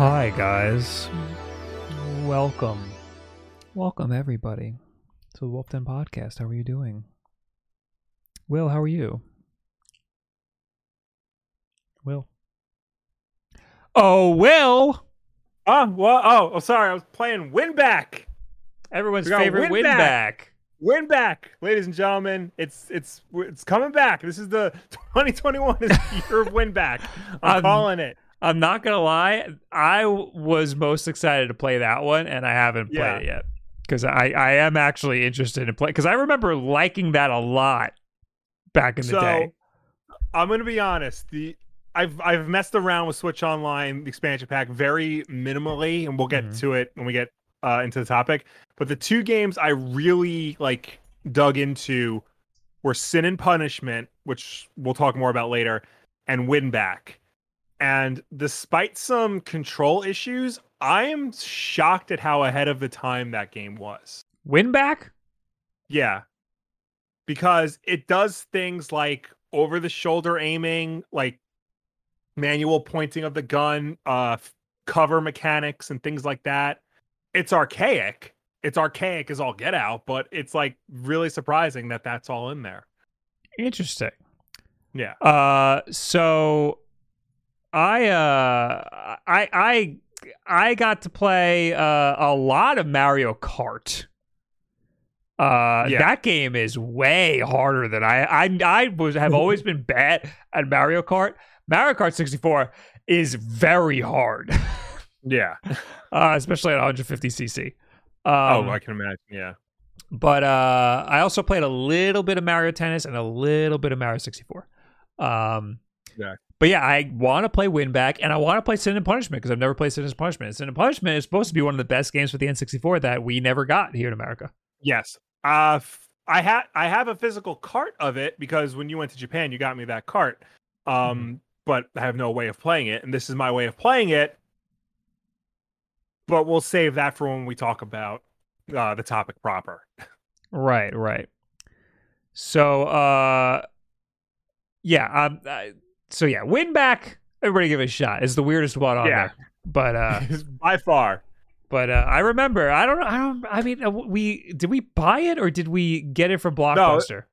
Hi, guys. Welcome. Welcome, everybody, to the Wolf Den Podcast. How are you doing? Will, how are you? Will. Oh, Will! Oh, well, oh, oh, sorry. I was playing Win Back. Everyone's favorite Win win Back. back. Win Back, ladies and gentlemen. It's it's it's coming back. This is the 2021 is the year of Win Back. I'm Um, calling it. I'm not gonna lie, I was most excited to play that one, and I haven't played it yet because I I am actually interested in play because I remember liking that a lot back in the So day. I'm gonna be honest. The I've I've messed around with Switch Online the expansion pack very minimally, and we'll get Mhm. to it when we get uh, into the topic. But the two games I really like dug into were Sin and Punishment, which we'll talk more about later, and Win Back. And despite some control issues, I am shocked at how ahead of the time that game was. Win back? Yeah. Because it does things like over the shoulder aiming, like manual pointing of the gun, uh cover mechanics and things like that. It's archaic. It's archaic as all get out, but it's like really surprising that that's all in there. Interesting. Yeah. Uh, so I uh I I I got to play uh a lot of Mario Kart. Uh, Yeah. that game is way harder than I I I was have always been bad at Mario Kart. Mario Kart 64 is very hard, Yeah. uh, especially at 150cc. Um, oh, I can imagine. Yeah. but uh, I also played a little bit of Mario Tennis and a little bit of Mario 64. Um, Yeah. But yeah, I want to play Win Back and I want to play Sin and Punishment because I've never played Sin and Punishment. Sin and Punishment is supposed to be one of the best games for the N64 that we never got here in America. Yes. Uh f- I had I have a physical cart of it because when you went to Japan, you got me that cart. Um, but I have no way of playing it, and this is my way of playing it. But we'll save that for when we talk about uh, the topic proper. Right, right. So, uh, yeah, um, uh, so yeah, win back. Everybody give it a shot. It's the weirdest one on Yeah. there, but uh, By far, But uh, I remember. I don't. know. I don't. I mean, uh, we did we buy it or did we get it from Blockbuster?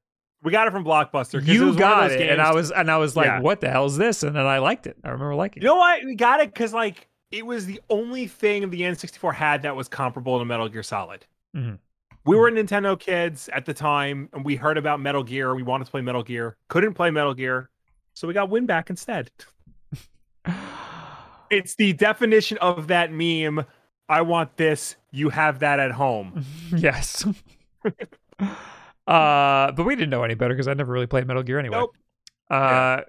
we got it from Blockbuster. it you of got it, and I was and I was like, Yeah. "What the hell is this?" And then I liked it. I remember liking it. You know why we got it? Because like it was the only thing the N64 had that was comparable to Metal Gear Solid. Mhm. We were Nintendo kids at the time, and we heard about Metal Gear. We wanted to play Metal Gear, couldn't play Metal Gear, so we got Winback instead. It's the definition of that meme. I want this. You have that at home. yes. uh, but we didn't know any better because I never really played Metal Gear anyway. Nope. Uh,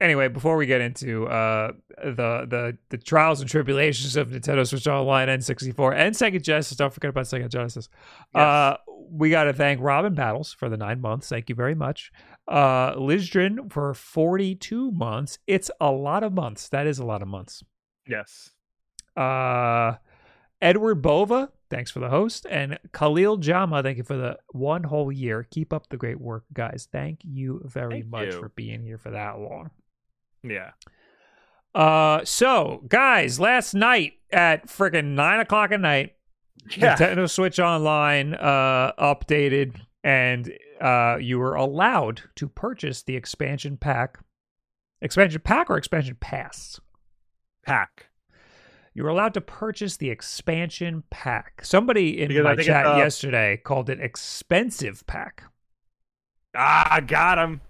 anyway, before we get into uh the the the trials and tribulations of Nintendo Switch Online, N64, and Sega Genesis, don't forget about Sega Genesis. Uh, we got to thank Robin Battles for the nine months. Thank you very much. Uh, Lizdrin for 42 months. It's a lot of months. That is a lot of months. Yes. Uh, Edward Bova, thanks for the host. And Khalil Jama, thank you for the one whole year. Keep up the great work, guys. Thank you very Thank much you. for being here for that long. Yeah. Uh, so guys, last night at freaking nine o'clock at night, Yeah. Nintendo Switch Online uh updated, and uh you were allowed to purchase the expansion pack, expansion pack or expansion pass. Pack. You were allowed to purchase the expansion pack. Somebody in Because my chat uh, yesterday called it expensive pack. Ah, got him.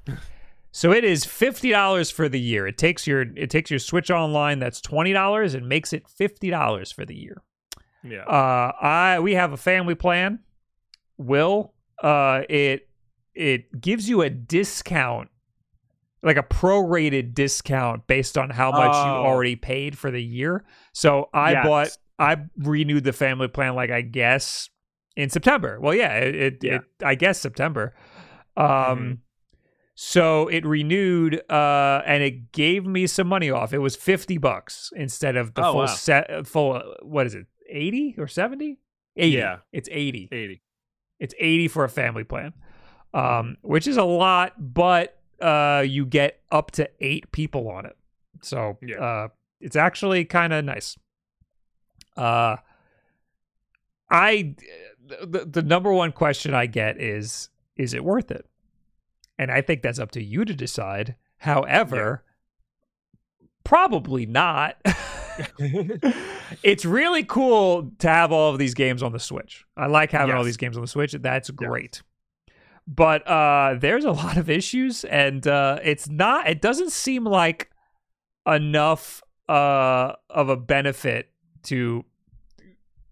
So it is fifty dollars for the year. It takes your it takes your Switch Online that's twenty dollars and makes it fifty dollars for the year. Yeah. Uh, I we have a family plan. Will uh, it it gives you a discount, like a prorated discount based on how much you Oh. already paid for the year. So I Yes. bought, I renewed the family plan, like I guess in September. Well, yeah, it, it, Yeah. it I guess September. Um, Mhm. So it renewed, uh, and it gave me some money off. It was fifty bucks instead of the Oh, full wow. set. Full, what is it? Eighty or seventy? Eighty. Yeah. it's eighty. 80. It's 80 for a family plan, um, which is a lot, but uh, you get up to eight people on it. So Yeah. uh, it's actually kind of nice. Uh, I the, the number one question I get is is it worth it? And I think that's up to you to decide. However, probably not. it's really cool to have all of these games on the Switch. I like having all these games on the Switch. That's great. But uh there's a lot of issues and uh it's not it doesn't seem like enough uh of a benefit to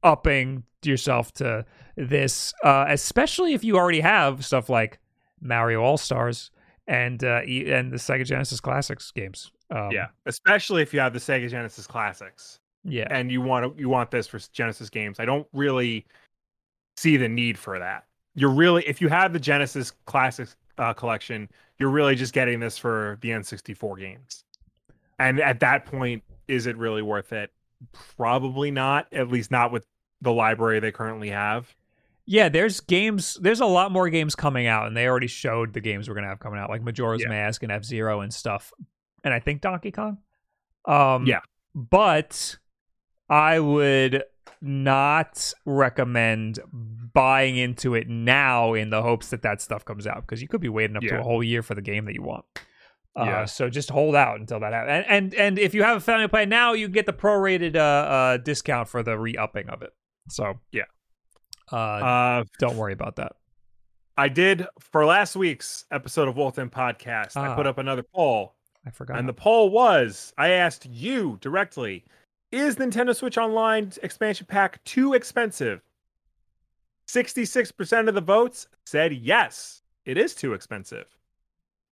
upping yourself to this uh especially if you already have stuff like Mario All-Stars and uh and the Sega Genesis Classics games. Um, yeah, especially if you have the Sega Genesis Classics Yeah. and you want to you want this for Genesis games. I don't really see the need for that. You're really if you have the Genesis Classics uh, collection, you're really just getting this for the N64 games. And at that point, is it really worth it? Probably not. At least not with the library they currently have. Yeah, there's games. There's a lot more games coming out, and they already showed the games we're gonna have coming out, like Majora's Yeah. Mask and F Zero and stuff, and I think Donkey Kong. Um, Yeah. but I would not recommend buying into it now in the hopes that that stuff comes out because you could be waiting up to a whole year for the game that you want. Uh, Yeah. So just hold out until that happens. And, and and if you have a family plan now, you get the prorated uh, uh discount for the re-upping of it. So Yeah. Uh, Uh, don't worry about that. I did for last week's episode of Wolf Den Podcast. I put Ah. up another poll, I forgot. and the poll was: I asked you directly, "Is Nintendo Switch Online expansion pack too expensive?" Sixty-six percent of the votes said yes, it is too expensive.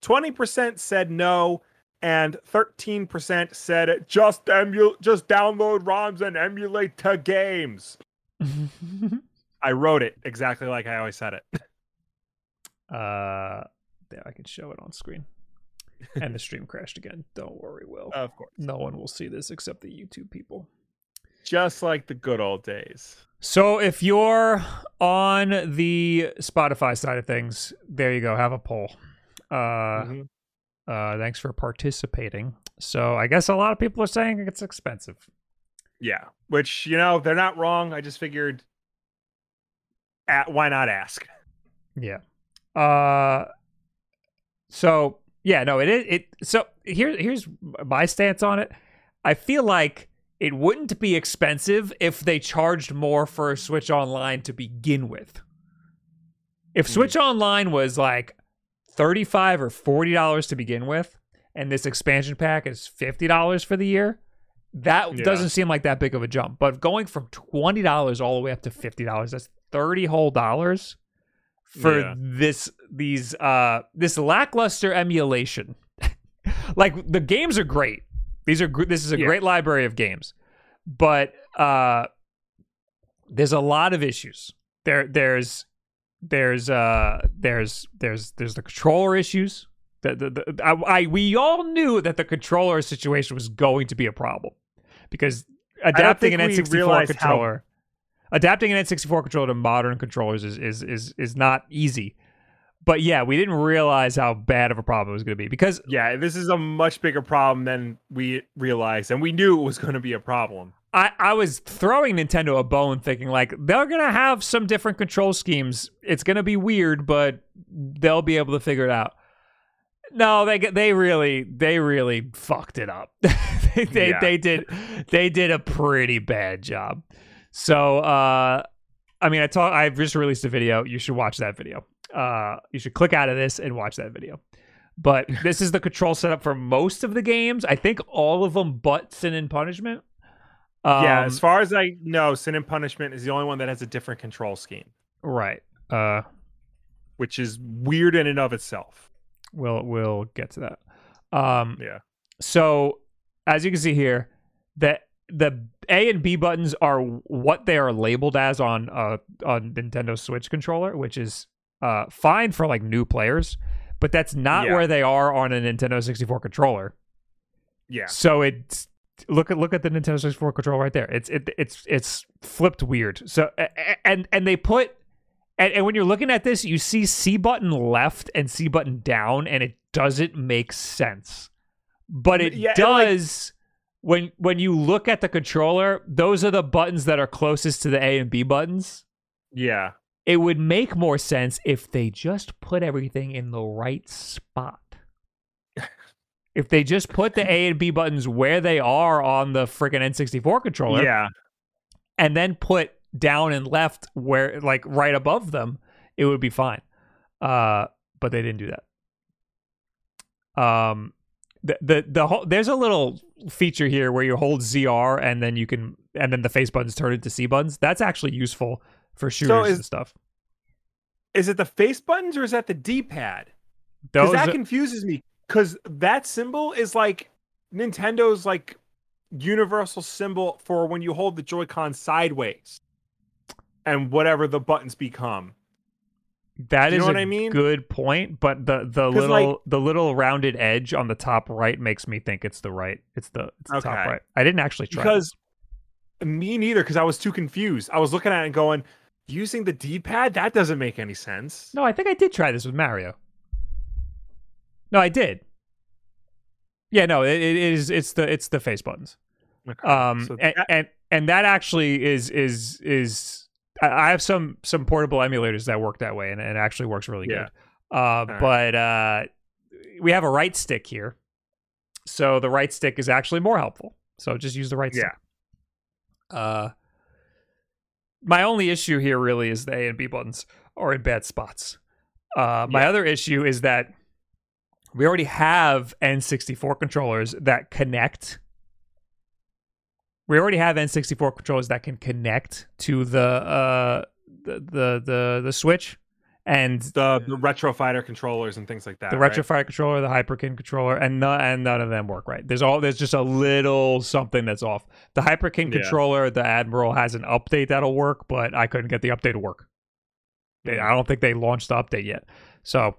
Twenty percent said no, and thirteen percent said just emu- just download ROMs and emulate the games. I wrote it exactly like I always said it. uh, there, I can show it on screen. and the stream crashed again. Don't worry, Will. Of course. no one will see this except the YouTube people. just like the good old days. So if you're on the Spotify side of things, there you go. Have a poll. Uh, Mhm. uh, thanks for participating. So I guess a lot of people are saying it's expensive. Yeah, which you know they're not wrong. I just figured, why not ask? Yeah. Uh so yeah, no, it is it so here here's my stance on it. I feel like it wouldn't be expensive if they charged more for Switch Online to begin with. If Mhm. Switch Online was like 35 or 40 dollars to begin with and this expansion pack is $50 for the year, that Yeah. doesn't seem like that big of a jump. But going from $20 all the way up to $50, that's 30 whole dollars for Yeah. this these uh this lackluster emulation. like the games are great. These are this is a Yeah. great library of games. But uh there's a lot of issues. There there's there's uh there's there's there's the controller issues. The, the, the, I, I we all knew that the controller situation was going to be a problem because adapting an think we N64 realized controller adapting an N64 controller to modern controllers is is is is not easy. But yeah, we didn't realize how bad of a problem it was going to be because Yeah, this is a much bigger problem than we realized, and we knew it was going to be a problem. I, I was throwing Nintendo a bone thinking like they're gonna have some different control schemes. It's gonna be weird, but they'll be able to figure it out. No, they they really they really fucked it up. they they, Yeah. they did they did a pretty bad job. So uh I mean I talk I've just released a video. You should watch that video. Uh you should click out of this and watch that video. But this is the control setup for most of the games. I think all of them but Sin and Punishment. yeah, Um, as far as I know, Sin and Punishment is the only one that has a different control scheme, Right. Uh which is weird in and of itself. We'll we'll get to that. Um, Yeah. So as you can see here, the the A and B buttons are what they are labeled as on uh on Nintendo Switch controller, which is uh fine for like new players, but that's not Yeah. where they are on a Nintendo 64 controller. Yeah. So it's look at look at the Nintendo 64 controller right there. It's it it's it's flipped weird. So a- a- and and they put and, and when you're looking at this, you see C button left and C button down, and it doesn't make sense. But it Yeah, and, like- does when when you look at the controller. Those are the buttons that are closest to the A and B buttons. Yeah. It would make more sense if they just put everything in the right spot. if they just put the A and B buttons where they are on the freaking N64 controller Yeah. and then put down and left where like right above them, it would be fine. Uh, but they didn't do that. Um, the the the whole there's a little feature here where you hold ZR and then you can and then the face buttons turn into C buttons. That's actually useful for shooters is- and stuff. Is it the face buttons or is that the D-pad? Because that confuses me. Because that symbol is like Nintendo's like universal symbol for when you hold the Joy-Con sideways, and whatever the buttons become. That is you know what a I mean? good point, but the the little like- the little rounded edge on the top right makes me think it's the right. It's the, it's the top right. I didn't actually try Because me neither. Because I was too confused. I was looking at it and going, using the D-pad that doesn't make any sense. No, I think I did try this with Mario. No, I did. Yeah, no, it, it is. It's the it's the face buttons. Okay, Um, so and, that- and and that actually is is is. I have some some portable emulators that work that way, and it actually works really Yeah. good. Uh, right. but uh, we have a right stick here, so the right stick is actually more helpful. So just use the right stick. Uh, my only issue here really is the A and B buttons are in bad spots. Uh, my Yeah. other issue is that we already have N64 controllers that connect. We already have N64 controllers that can connect to the uh, the, the the the Switch and the the retro fighter controllers and things like that. the right? Retro Fighter controller, the Hyperkin controller, and no, and none of them work right. There's all there's just a little something that's off. The Hyperkin Yeah. controller, the Admiral has an update that'll work, but I couldn't get the update to work. They, Hmm. I don't think they launched the update yet. So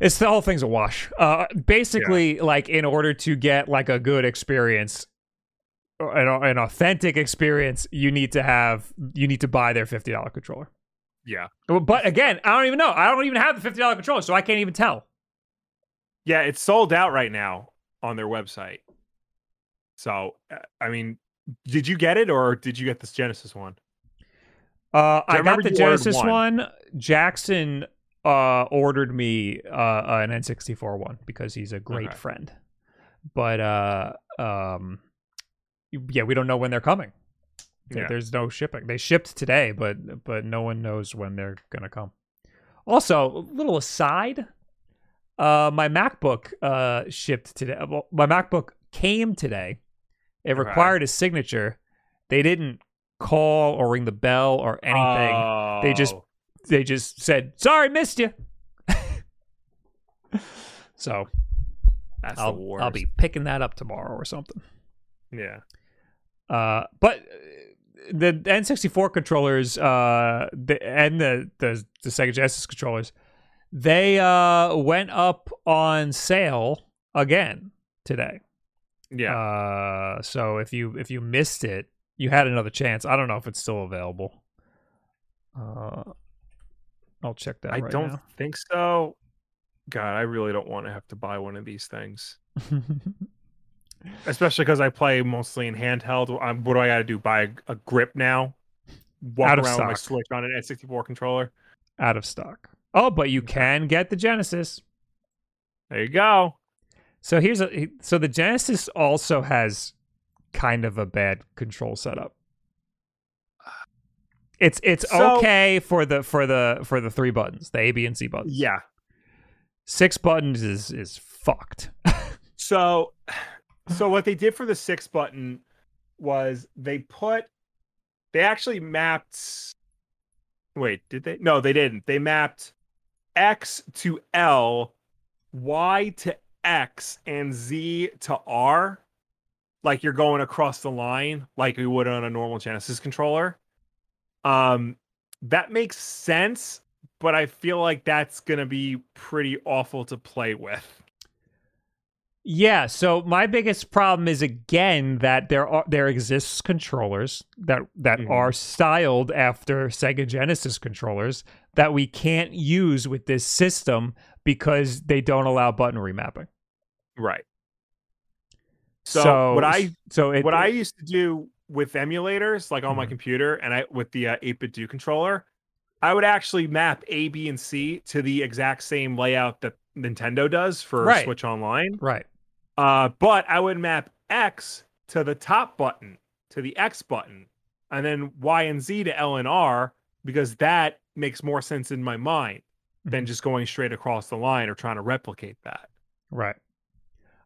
it's the whole thing's a wash. Uh, basically, like in order to get like a good experience, an, an authentic experience, you need to have you need to buy their fifty dollar controller. Yeah, But again, I don't even know. I don't even have the fifty dollar controller, so I can't even tell. yeah, it's sold out right now on their website. So, uh, I mean, did you get it or did you get this Genesis one? Uh, I got remember the Genesis one. one. Jackson uh, ordered me uh, an N64 one because he's a great Okay. friend. But uh, um, yeah, we don't know when they're coming. Yeah. There's no shipping. They shipped today, but but no one knows when they're gonna come. Also, a little aside, uh, my MacBook uh shipped today. Well, my MacBook came today. It Okay. required a signature. They didn't call or ring the bell or anything. They just- Oh, they just said, "Sorry, missed you." so that's I'll. I'll be picking that up tomorrow or something. Yeah. Uh, but uh, the N64 controllers, uh, the, and the, the the Sega Genesis controllers, they uh went up on sale again today. Yeah. Uh, so if you if you missed it, you had another chance. I don't know if it's still available. Uh, I'll check that. I right don't now. think so. God, I really don't want to have to buy one of these things, especially because I play mostly in handheld. Um, what do I got to do? Buy a, a grip now? Walk Out of around with my stock. Switch on an N64 controller. Out of stock. Oh, but you can get the Genesis. There you go. So here's a so the Genesis also has kind of a bad control setup. It's it's So- okay for the for the for the three buttons, the A, B, and C buttons. Yeah. Six buttons is is fucked. So, so what they did for the six button was they put, they actually mapped. Wait, did they? No, they didn't. They mapped X to L, Y to X, and Z to R, like you're going across the line, like we would on a normal Genesis controller. Um, that makes sense, but I feel like that's gonna be pretty awful to play with. Yeah, so my biggest problem is again that there are there exists controllers that that Mhm. are styled after Sega Genesis controllers that we can't use with this system because they don't allow button remapping. Right. So, what I so it, what I used to do with emulators, like on my Mhm. computer, and I with the uh, 8BitDo controller, I would actually map A, B, and C to the exact same layout that Nintendo does for Right. Switch Online. right. Uh, but I would map X to the top button, to the X button, and then Y and Z to L and R because that makes more sense in my mind than Mhm. just going straight across the line or trying to replicate that. Right.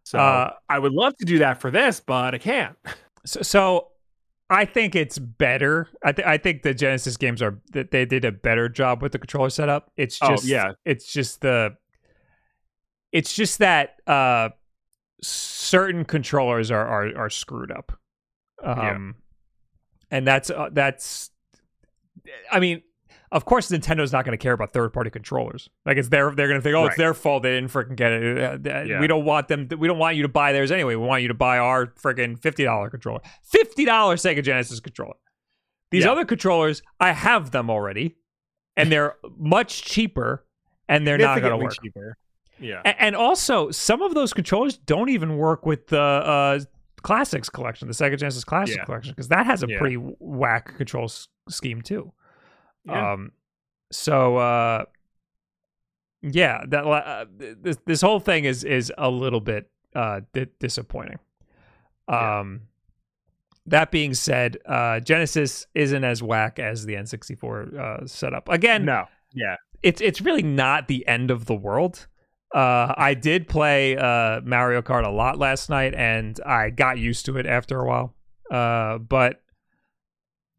So Uh, I would love to do that for this, but I can't. So, so I think it's better. I, th- I think the Genesis games are that they did a better job with the controller setup. It's Oh, just yeah. It's just the. It's just that uh, certain controllers are are, are screwed up. Yeah. Um, and that's uh, that's. I mean, of course, Nintendo's not going to care about third party controllers. Like it's their they're going to think, oh, it's their fault they didn't freaking get it. Uh, uh, Yeah. We don't want them. We don't want you to buy theirs anyway. We want you to buy our freaking fifty dollar controller, fifty dollar Sega Genesis controller. These Yeah. other controllers, I have them already, and they're much cheaper, and they're not going to work. cheaper. Yeah. A- And also, some of those controllers don't even work with the uh, Classics collection, the Sega Genesis Classic Yeah. collection, because that has a Yeah. pretty whack control s- scheme too. Yeah. Um, so uh, yeah, that uh, this this whole thing is is a little bit uh di- disappointing. Yeah. Um, that being said, uh, Genesis isn't as whack as the N64 uh, setup. Again, no. Yeah. it's it's really not the end of the world. Uh, I did play uh, Mario Kart a lot last night, and I got used to it after a while. Uh, but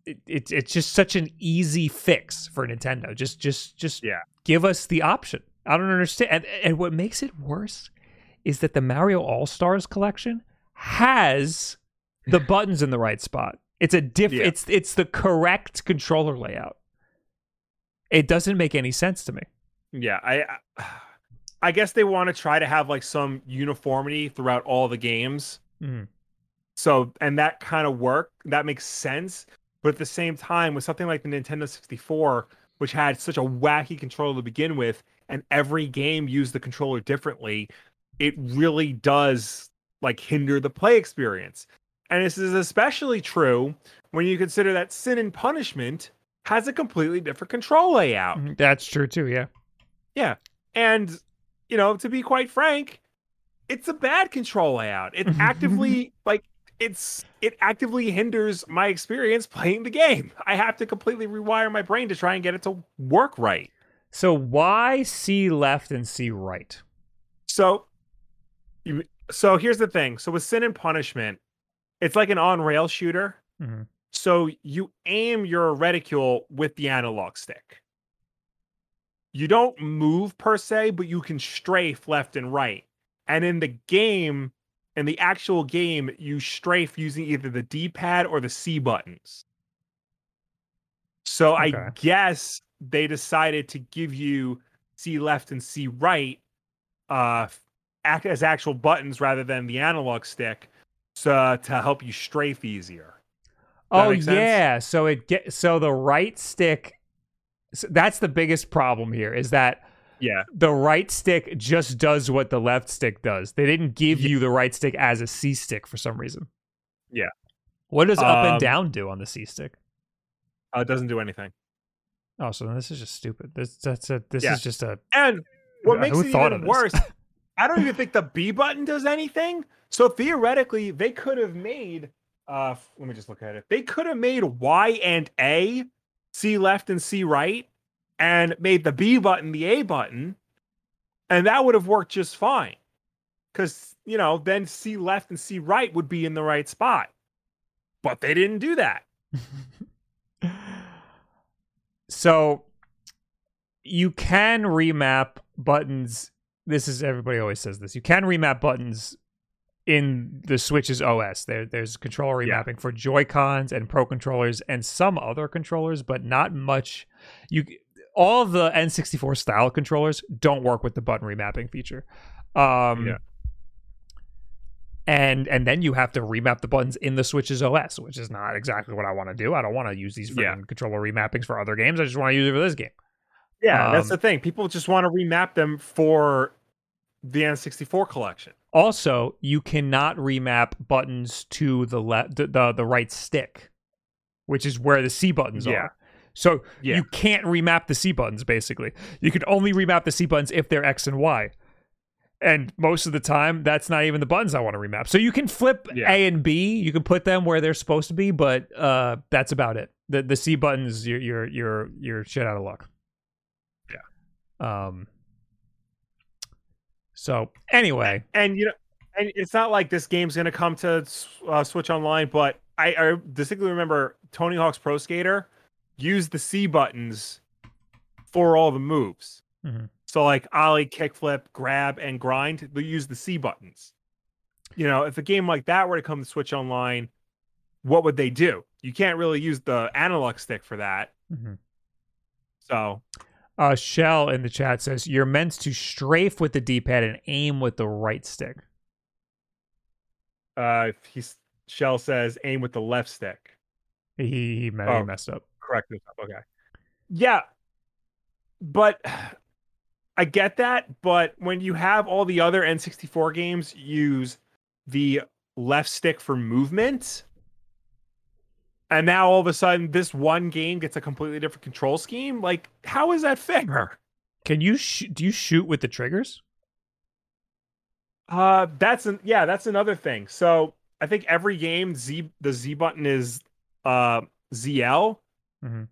it, it's it's just such an easy fix for Nintendo. Just just just Yeah. give us the option. I don't understand. And, and what makes it worse is that the Mario All Stars collection has the buttons in the right spot. It's a diff. Yeah. It's it's the correct controller layout. It doesn't make any sense to me. Yeah. I I- I guess they want to try to have like some uniformity throughout all the games. Mhm. So and that kind of work that makes sense. But at the same time, with something like the Nintendo 64, which had such a wacky controller to begin with, and every game used the controller differently, it really does like hinder the play experience. And this is especially true when you consider that Sin and Punishment has a completely different control layout. Mhm. That's true too. Yeah. Yeah. And, you know, to be quite frank, it's a bad control layout. It actively like it's it actively hinders my experience playing the game. I have to completely rewire my brain to try and get it to work right. So why C left and C right? So you- so here's the thing. So with Sin and Punishment, it's like an on-rail shooter. Mhm. So you aim your reticule with the analog stick. You don't move per se, but you can strafe left and right. And in the game, in the actual game, you strafe using either the D-pad or the C buttons. So Okay. I guess they decided to give you C left and C right uh act as actual buttons rather than the analog stick so to help you strafe easier. That Oh yeah. So it get so the right stick. So that's the biggest problem here is that Yeah. the right stick just does what the left stick does. They didn't give Yeah. you the right stick as a C stick for some reason. Yeah. What does up Um, and down do on the C stick? Uh, it doesn't do anything. Oh, so then this is just stupid. This that's a this Yeah. is just a And what Yeah, makes it even worse, I don't even think the B button does anything. So theoretically, they could have made uh let me just look at it. They could have made Y and A, C left and C right, and made the B button the A button, and that would have worked just fine. Cause you know, then C left and C right would be in the right spot. But they didn't do that. so. you can remap buttons. This is everybody always says this. You can remap buttons in the Switch's OS. There, there's controller Yeah. remapping for Joy Cons and Pro controllers and some other controllers, but not much. You all of the N64 style controllers don't work with the button remapping feature. Um, Yeah. And and then you have to remap the buttons in the Switch's OS, which is not exactly what I want to do. I don't want to use these Yeah. controller remappings for other games. I just want to use it for this game. Yeah, that's Um, the thing. People just want to remap them for the N64 collection. Also, you cannot remap buttons to the left, the, the the right stick, which is where the C buttons Yeah. are. So Yeah. you can't remap the C buttons. Basically, you can only remap the C buttons if they're X and Y. And most of the time, that's not even the buttons I want to remap. So you can flip Yeah. A and B. You can put them where they're supposed to be, but uh, that's about it. The the C buttons, you're you're you're you're shit out of luck. Yeah. Um. So anyway, and you know, and it's not like this game's gonna come to uh, Switch Online, but I, I distinctly remember Tony Hawk's Pro Skater used the C buttons for all the moves. Mhm. So like ollie, kickflip, grab, and grind, they use the C buttons. You know, if a game like that were to come to Switch Online, what would they do? You can't really use the analog stick for that. Mhm. So Uh, Shell in the chat says you're meant to strafe with the D-pad and aim with the right stick. uh he's Shell says aim with the left stick. He he, me- he Oh. messed up. correct. Okay. Yeah. But I get that, but when you have all the other N64 games use the left stick for movement, and now all of a sudden this one game gets a completely different control scheme, like how is that fair? Can you sh- do you shoot with the triggers? Uh that's an yeah, that's another thing. So I think every game Z the Z button is uh ZL. Mhm.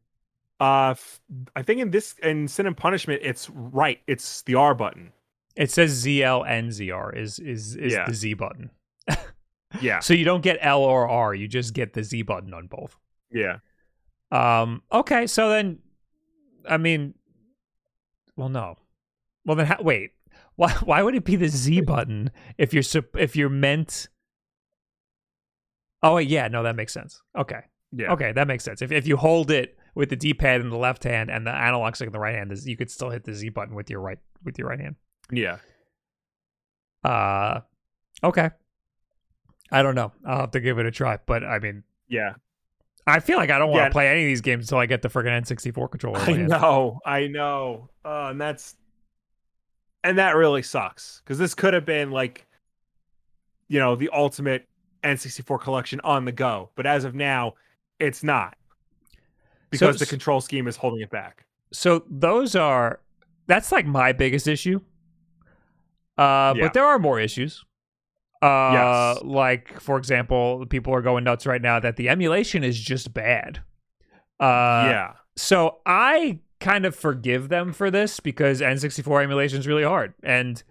Uh f- I think in this in Sin and Punishment it's right. It's the R button. It says ZL and ZR is is is Yeah. the Z button. Yeah. So you don't get L or R, you just get the Z button on both. Yeah. Um okay, so then I mean well no. Well then wait. Why why would it be the Z button if you're if you're meant Oh yeah, no that makes sense. Okay. Yeah. Okay, that makes sense. If if you hold it with the D-pad in the left hand and the analog stick in the right hand, you could still hit the Z button with your right with your right hand. Yeah. Uh okay. I don't know. I'll have to give it a try, but I mean, Yeah. I feel like I don't want to Yeah. play any of these games until I get the friggin' N64 controller. I know. I know. Uh, and that's and that really sucks because this could have been like you know the ultimate N64 collection on the go, but as of now, it's not because the control scheme is holding it back. So those are that's like my biggest issue. Uh, Yeah. but there are more issues. Uh, Yes. like for example, people are going nuts right now that the emulation is just bad. Uh, yeah. So I kind of forgive them for this because N64 emulation is really hard, and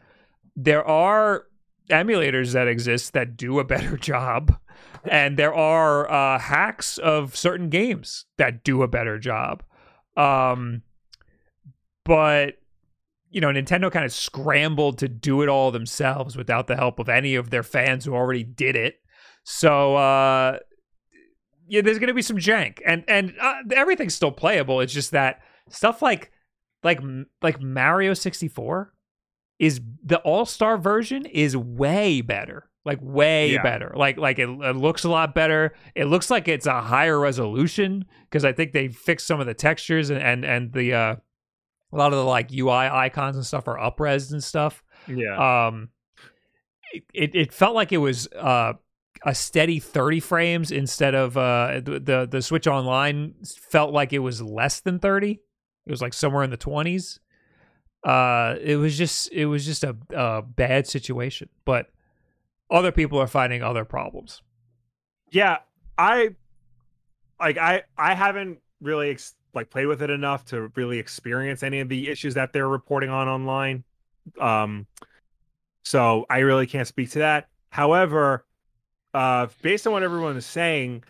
there are emulators that exist that do a better job, and there are uh, hacks of certain games that do a better job. Um, but you know, Nintendo kind of scrambled to do it all themselves without the help of any of their fans who already did it. So uh, yeah, there's gonna be some jank, and and uh, everything's still playable. It's just that stuff like like like Mario 64 is the All Star version is way better, like way Yeah. better. Like like it, it looks a lot better. It looks like it's a higher resolution because I think they fixed some of the textures and and and the uh, a lot of the like UI icons and stuff are upres and stuff Yeah. um it, it, felt like it was uh a steady 30 frames instead of uh the, the the switch online felt like it was less than 30 it was like somewhere in the 20s uh it was just it was just a, a bad situation but other people are finding other problems yeah. I like I I haven't really ex- like played with it enough to really experience any of the issues that they're reporting on online. Um so I really can't speak to that. However, uh based on what everyone is saying,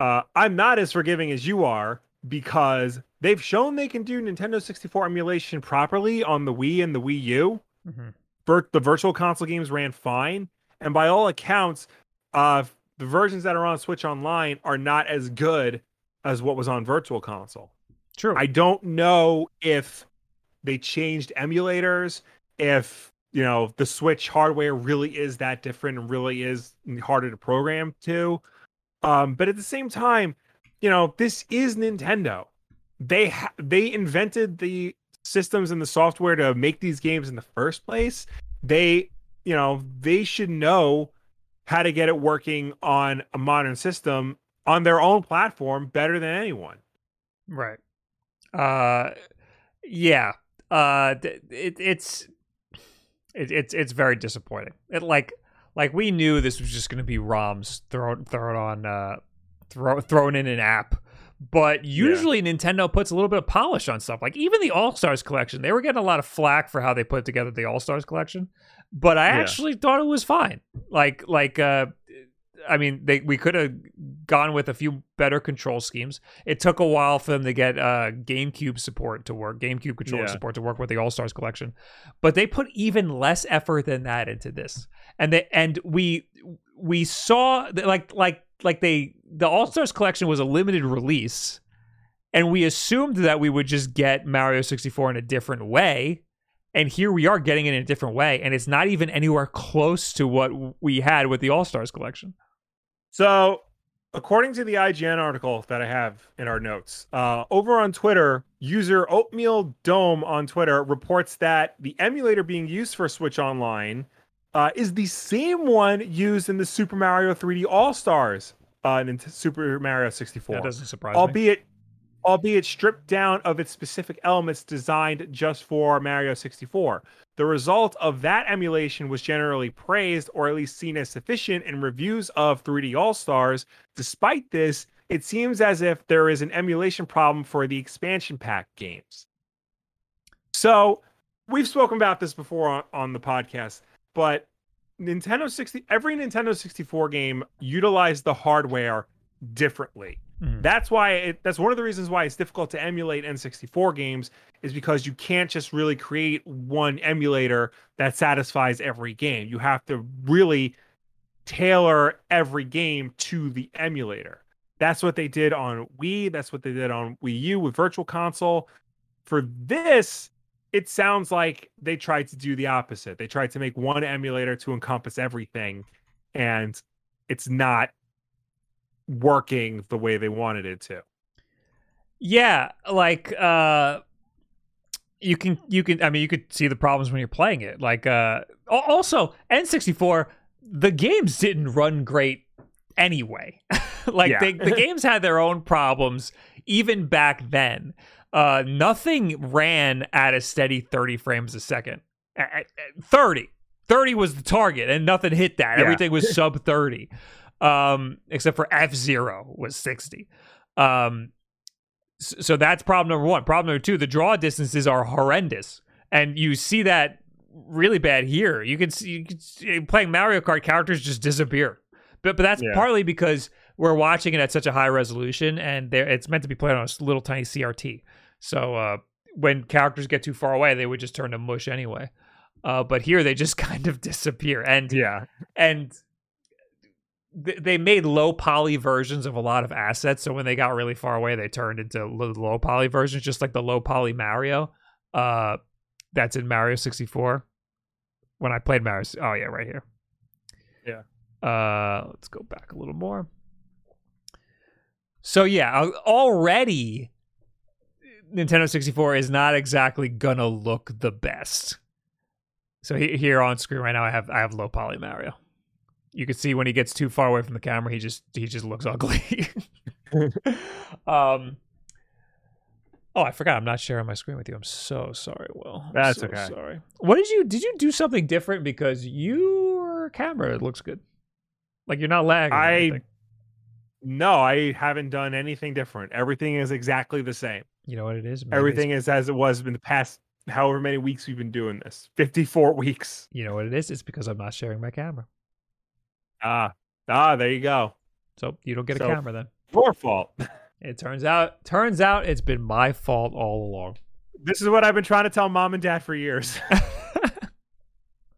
uh I'm not as forgiving as you are because they've shown they can do Nintendo 64 emulation properly on the Wii and the Wii U. Mm-hmm. Vir- the virtual console games ran fine, and by all accounts, uh, the versions that are on Switch Online are not as good as what was on Virtual Console. True. I don't know if they changed emulators, if you know the Switch hardware really is that different and really is harder to program to. Um, but at the same time, you know, this is Nintendo. They ha- they invented the systems and the software to make these games in the first place. They, you know, they should know how to get it working on a modern system on their own platform better than anyone. Right. Uh yeah. Uh it, it's it, it's it's very disappointing. It like like we knew this was just going to be ROMs thrown thrown on uh throw, thrown in an app. But usually Nintendo puts a little bit of polish on stuff. Like even the All Stars collection, they were getting a lot of flack for how they put together the All Stars collection. But I Yeah. actually thought it was fine. Like like uh I mean, they we could have gone with a few better control schemes. It took a while for them to get uh, GameCube support to work, GameCube controller Yeah. support to work with the All Stars collection, but they put even less effort than that into this, and they and we we saw that, like like like they the All Stars collection was a limited release, and we assumed that we would just get Mario sixty four in a different way. And here we are getting it in a different way, and it's not even anywhere close to what we had with the All Stars collection. So, according to the IGN article that I have in our notes, uh, over on Twitter, user OatmealDome on Twitter reports that the emulator being used for Switch Online uh, is the same one used in the Super Mario 3D All Stars uh, in Super Mario 64, That doesn't surprise me. Albeit stripped down of its specific elements designed just for Mario 64. The result of that emulation was generally praised or at least seen as sufficient in reviews of 3D All Stars. Despite this, it seems as if there is an emulation problem for the expansion pack games. So, we've spoken about this before on, on the podcast, but Nintendo 60 every Nintendo 64 game utilized the hardware differently. Mhm. That's why it, that's one of the reasons why it's difficult to emulate N64 games is because you can't just really create one emulator that satisfies every game. You have to really tailor every game to the emulator. That's what they did on Wii, that's what they did on Wii U with Virtual Console. For this, it sounds like they tried to do the opposite. They tried to make one emulator to encompass everything and it's not working the way they wanted it to. Yeah, like uh you can you can I mean you could see the problems when you're playing it. Like uh also N64 the games didn't run great anyway. like Yeah. they, the games had their own problems even back then. Uh nothing ran at a steady 30 frames a second. A- a- a- 30. 30 was the target and nothing hit that. Yeah. Everything was sub 30. Um except for F-Zero was 60. Um so that's problem number one. Problem number two: the draw distances are horrendous, and you see that really bad here. You can see, you can see playing Mario Kart characters just disappear, but but that's Yeah. partly because we're watching it at such a high resolution, and it's meant to be played on a little tiny CRT. So uh, when characters get too far away, they would just turn to mush anyway. Uh, but here they just kind of disappear, and Yeah. and they made low poly versions of a lot of assets. So when they got really far away, they turned into low poly versions, just like the low poly Mario. Uh, that's in Mario 64. When I played Mario, oh yeah, right here. Yeah. Uh, let's go back a little more. So yeah, already Nintendo 64 is not exactly gonna look the best. So here on screen right now, I have I have low poly Mario. You can see when he gets too far away from the camera, he just he just looks ugly. um. Oh, I forgot. I'm not sharing my screen with you. I'm so sorry, Will. I'm That's so okay. Sorry. What did you did you do something different because your camera looks good? Like you're not lagging. I no, I haven't done anything different. Everything is exactly the same. You know what it is? Maybe Everything is as it was in the past however many weeks we've been doing this. 54 weeks. You know what it is? It's because I'm not sharing my camera. Ah. Ah, there you go. So you don't get a So- camera then. Your fault. It turns out turns out it's been my fault all along. This is what I've been trying to tell mom and dad for years.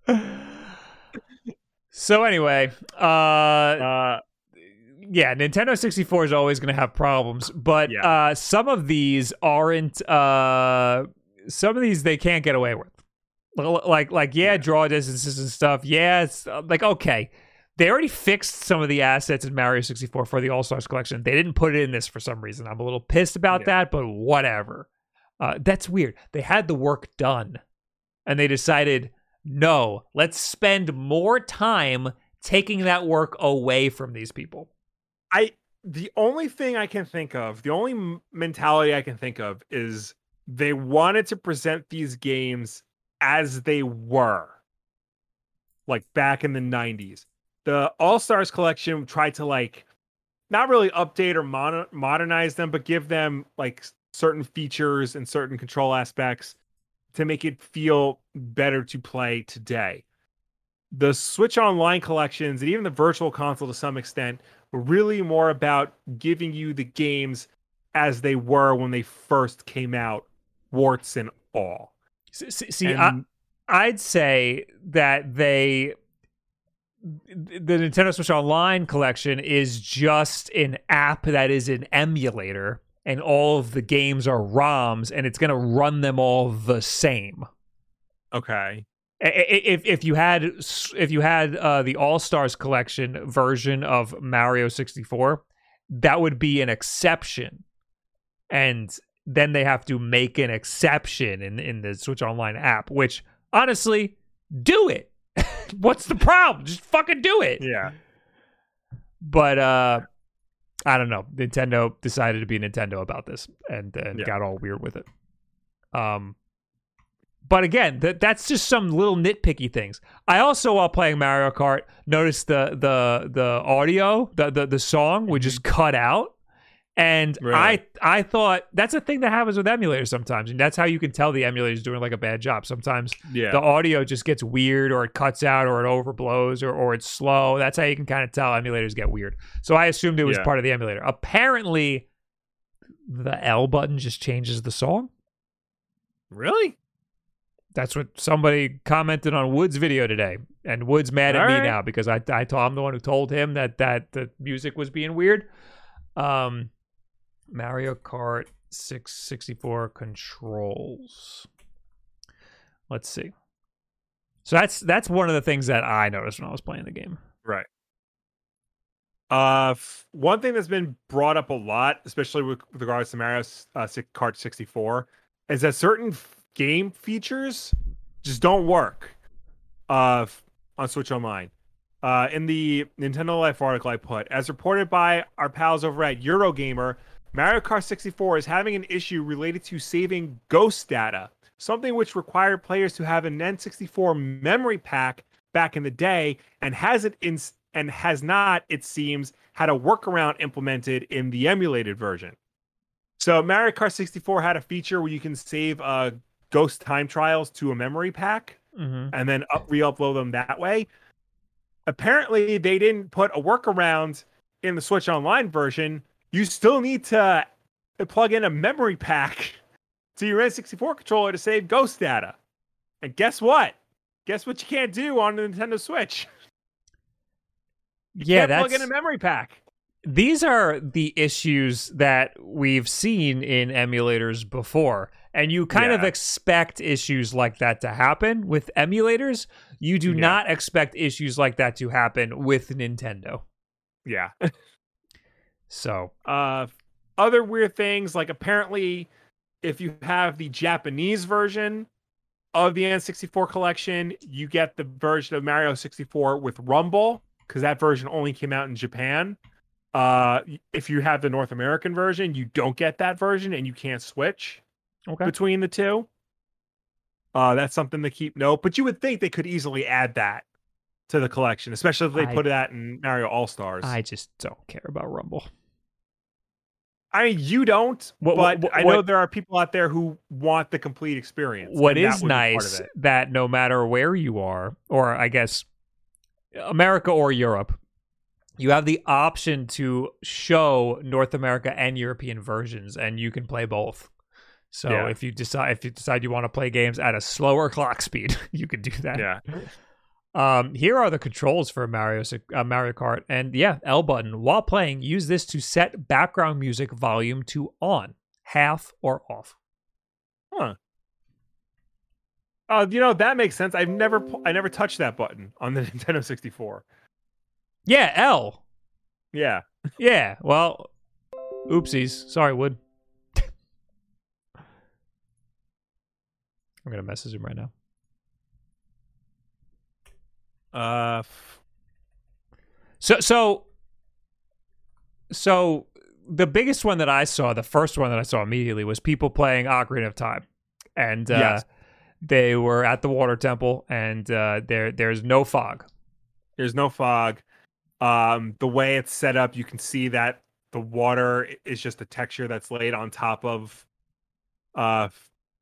so anyway, uh, uh, yeah, Nintendo 64 is always going to have problems, but Yeah. uh, some of these aren't. Uh, some of these they can't get away with. Like, like, yeah, draw distances and stuff. Yeah, it's uh, like okay, they already fixed some of the assets in Mario 64 for the All Stars collection. They didn't put it in this for some reason. I'm a little pissed about Yeah. that, but whatever. Uh, that's weird. They had the work done, and they decided, no, let's spend more time taking that work away from these people. I the only thing I can think of, the only mentality I can think of is they wanted to present these games as they were, like back in the '90s. The All Stars collection tried to like not really update or mon- modernize them, but give them like certain features and certain control aspects to make it feel better to play today. The Switch Online collections and even the Virtual Console to some extent were really more about giving you the games as they were when they first came out, warts and all. See, see- see, I, I'd say that they the Nintendo Switch Online collection is just an app that is an emulator and all of the games are ROMs and it's going to run them all the same. okay. If if you had if you had uh, the All Stars collection version of Mario 64, that would be an exception, and then they have to make an exception in in the Switch Online app. Which honestly, do it. What's the problem? Just fucking do it. Yeah. But uh, I don't know. Nintendo decided to be Nintendo about this and and Yeah. got all weird with it. Um, but again, that that's just some little nitpicky things. I also, while playing Mario Kart, noticed the the the audio, the the, the song would just cut out, and? I I thought that's a thing that happens with emulators sometimes, and that's how you can tell the emulator's doing like a bad job. Sometimes Yeah. the audio just gets weird, or it cuts out, or it overblows, or or it's slow. That's how you can kind of tell emulators get weird. So I assumed it was Yeah. part of the emulator. Apparently, the L button just changes the song. really? That's what somebody commented on Wood's video today, and Wood's mad at All me right. now because I I told I'm the one who told him that that the music was being weird. Um, Mario Kart 664 controls. Let's see. So that's that's one of the things that I noticed when I was playing the game. Right. Uh, f- one thing that's been brought up a lot, especially with, with regards to Mario uh, Kart 64, is that certain f- game features just don't work uh, f- on Switch Online. Uh, in the Nintendo Life article I put, as reported by our pals over at Eurogamer, Mario Kart 64 is having an issue related to saving ghost data, something which required players to have an N64 memory pack back in the day and hasn't in, and has not, it seems, had a workaround implemented in the emulated version. So Mario Kart 64 had a feature where you can save uh, ghost time trials to a memory pack Mm-hmm. and then up, re-upload them that way. Apparently, they didn't put a workaround in the Switch Online version. You still need to plug in a memory pack to your N64 controller to save ghost data. And guess what? Guess what you can't do on the Nintendo Switch? You Yeah, that's plug in a memory pack. these are the issues that we've seen in emulators before and you kind of expect issues like that to happen with emulators you do Yeah. not expect issues like that to happen with nintendo Yeah. so Uh, other weird things like apparently, if you have the Japanese version of the N64 collection, you get the version of Mario 64 with Rumble because that version only came out in Japan. Uh, if you have the North American version, you don't get that version and you can't switch okay between the two. Uh, that's something to keep note. But you would think they could easily add that to the collection, especially if they I- put that in Mario All Stars. i just don't care about rumble I mean, you don't, What- but what- I know what- there are people out there who want the complete experience. What is and that is would be part of nice that no matter where you are or i guess america or europe you have the option to show North America and European versions, and you can play both. So Yeah. if you decide if you decide you want to play games at a slower clock speed, you can do that. Yeah. Um, here are the controls for Mario uh, Mario Kart, and yeah, L button. While playing, use this to set background music volume to on, half or off. Huh. Oh, you know that makes sense. I've never I never touched that button on the Nintendo 64. Yeah, L. Yeah. Yeah. Well, oopsies. Sorry, Wood. I'm gonna message him right now. Uh So so so the biggest one that I saw, the first one that I saw immediately was people playing Ocarina of Time. And uh Yes. they were at the water temple and uh there there's no fog. there's no fog. Um the way it's set up, you can see that the water is just a texture that's laid on top of uh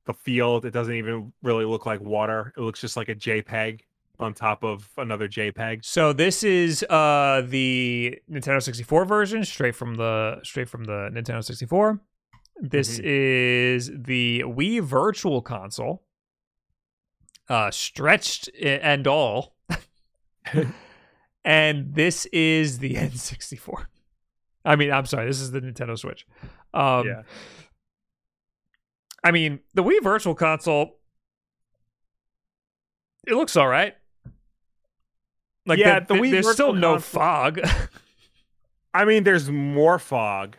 the field. It doesn't even really look like water. It looks just like a JPEG on top of another JPEG. So this is uh the Nintendo 64 version straight from the straight from the Nintendo 64. This Mhm. is the Wii Virtual Console. Uh stretched and all. and this is the N64. I mean, I'm sorry, this is the Nintendo Switch. Um yeah. I mean, the Wii Virtual Console it looks all right. Like Yeah, the, the Wii there's still no fog. I mean, there's more fog.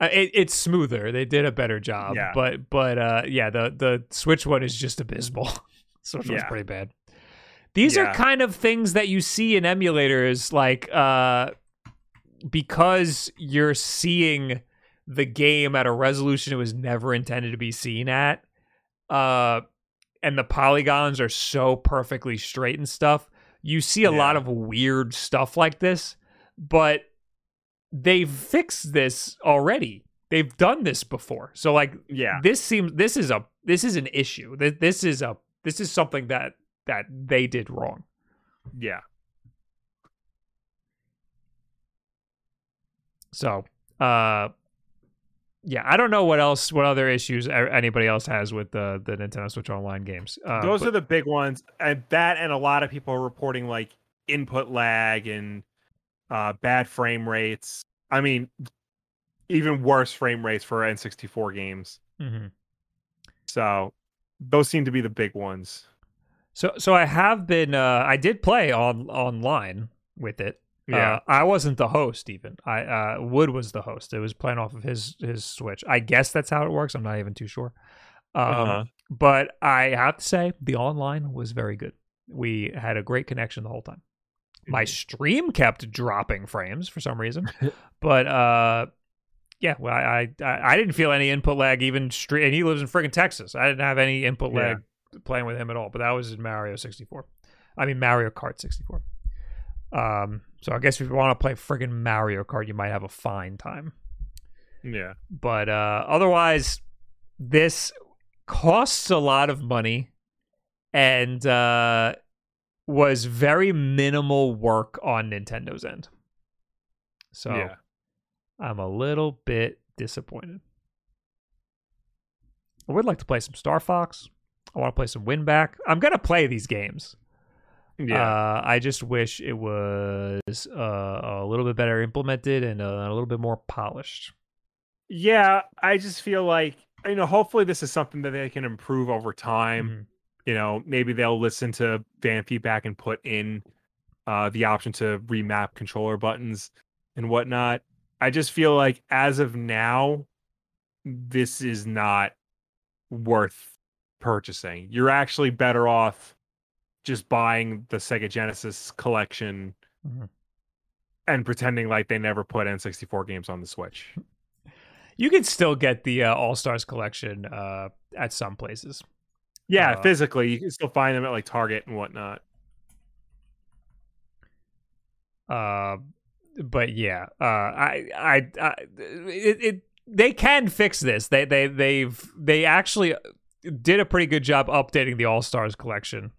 Uh, it, it's smoother. They did a better job. Yeah. But but uh yeah, the the Switch one is just abysmal. Switch one's pretty bad. These are kind of things that you see in emulators like uh because you're seeing the game at a resolution it was never intended to be seen at. Uh and the polygons are so perfectly straight and stuff. You see a lot of weird stuff like this, but they've fixed this already. They've done this before. So like Yeah. this seems this is a this is an issue. This, this is a this is something that that they did wrong. Yeah. So, uh yeah, I don't know what else what other issues anybody else has with the the Nintendo Switch Online games. Uh, Those but- are the big ones. And that and a lot of people are reporting like input lag and uh bad frame rates. I mean even worse frame rates for N64 games. Mhm. So those seem to be the big ones. So so I have been uh I did play on online with it. Yeah. Uh, I wasn't the host even. I uh Wood was the host. It was playing off of his his Switch. I guess that's how it works. I'm not even too sure. Um Uh-huh. but I have to say the online was very good. We had a great connection the whole time. My Mhm. stream kept dropping frames for some reason, but uh, yeah, well, I, I I didn't feel any input lag even straight. And he lives in friggin' Texas. I didn't have any input Yeah. lag playing with him at all. But that was in Mario 64. I mean Mario Kart 64. Um, so I guess if you want to play friggin' Mario Kart, you might have a fine time yeah. but uh otherwise this costs a lot of money and uh was very minimal work on Nintendo's end. So Yeah. I'm a little bit disappointed. I would like to play some Star Fox. I want to play some Winback. I'm gonna play these games. Yeah. Uh, I just wish it was uh, a little bit better implemented and uh, a little bit more polished. yeah, I just feel like you know, hopefully this is something that they can improve over time. Mhm. you know maybe they'll listen to fan feedback and put in uh the option to remap controller buttons and whatnot i just feel like as of now this is not worth purchasing you're actually better off just buying the sega genesis collection Mhm. and pretending like they never put n64 games on the switch You can still get the uh, All Stars collection uh, at some places. yeah Uh, physically you can still find them at like target and whatnot Uh, but yeah, uh, I, I, I it, it, they can fix this. They, they, they've, they actually did a pretty good job updating the All Stars collection.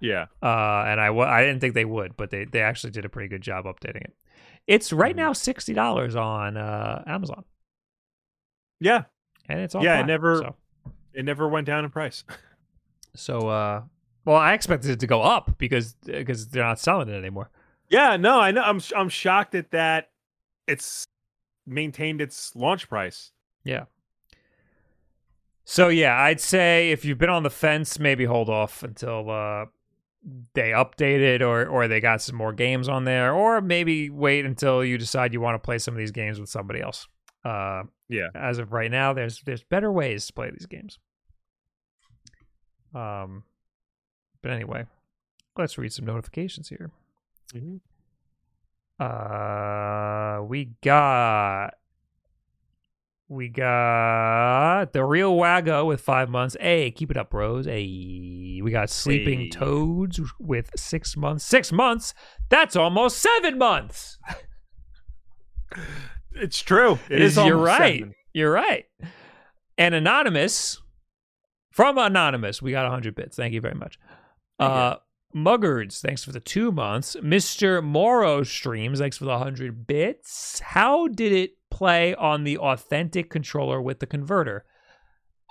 Yeah. Uh, and I I didn't think they would, but they they actually did a pretty good job updating it. It's right Mhm. now sixty dollars on uh, Amazon, Yeah. and it's all Yeah, it never- So, It never went down in price. so uh, well, I expected it to go up because because they're not selling it anymore. Yeah, no, I know. I'm I'm shocked at that. It's maintained its launch price. Yeah. So yeah, I'd say if you've been on the fence, maybe hold off until uh, they updated or or they got some more games on there, or maybe wait until you decide you want to play some of these games with somebody else. Uh, Yeah. As of right now, there's there's better ways to play these games. Um, but anyway, let's read some notifications here. Mhm. Uh, we got we got the real Waggo with five months. Hey, keep it up, bros. Hey, we got sleeping Hey. toads with six months. Six months. That's almost seven months. It's true. It Is- is. you're right. seven. You're right. And anonymous from anonymous, we got hundred bits. Thank you very much. Thank you. Uh, Muggards, thanks for the two months. Mr. Morrow streams, thanks for the hundred bits. How did it play on the authentic controller with the converter?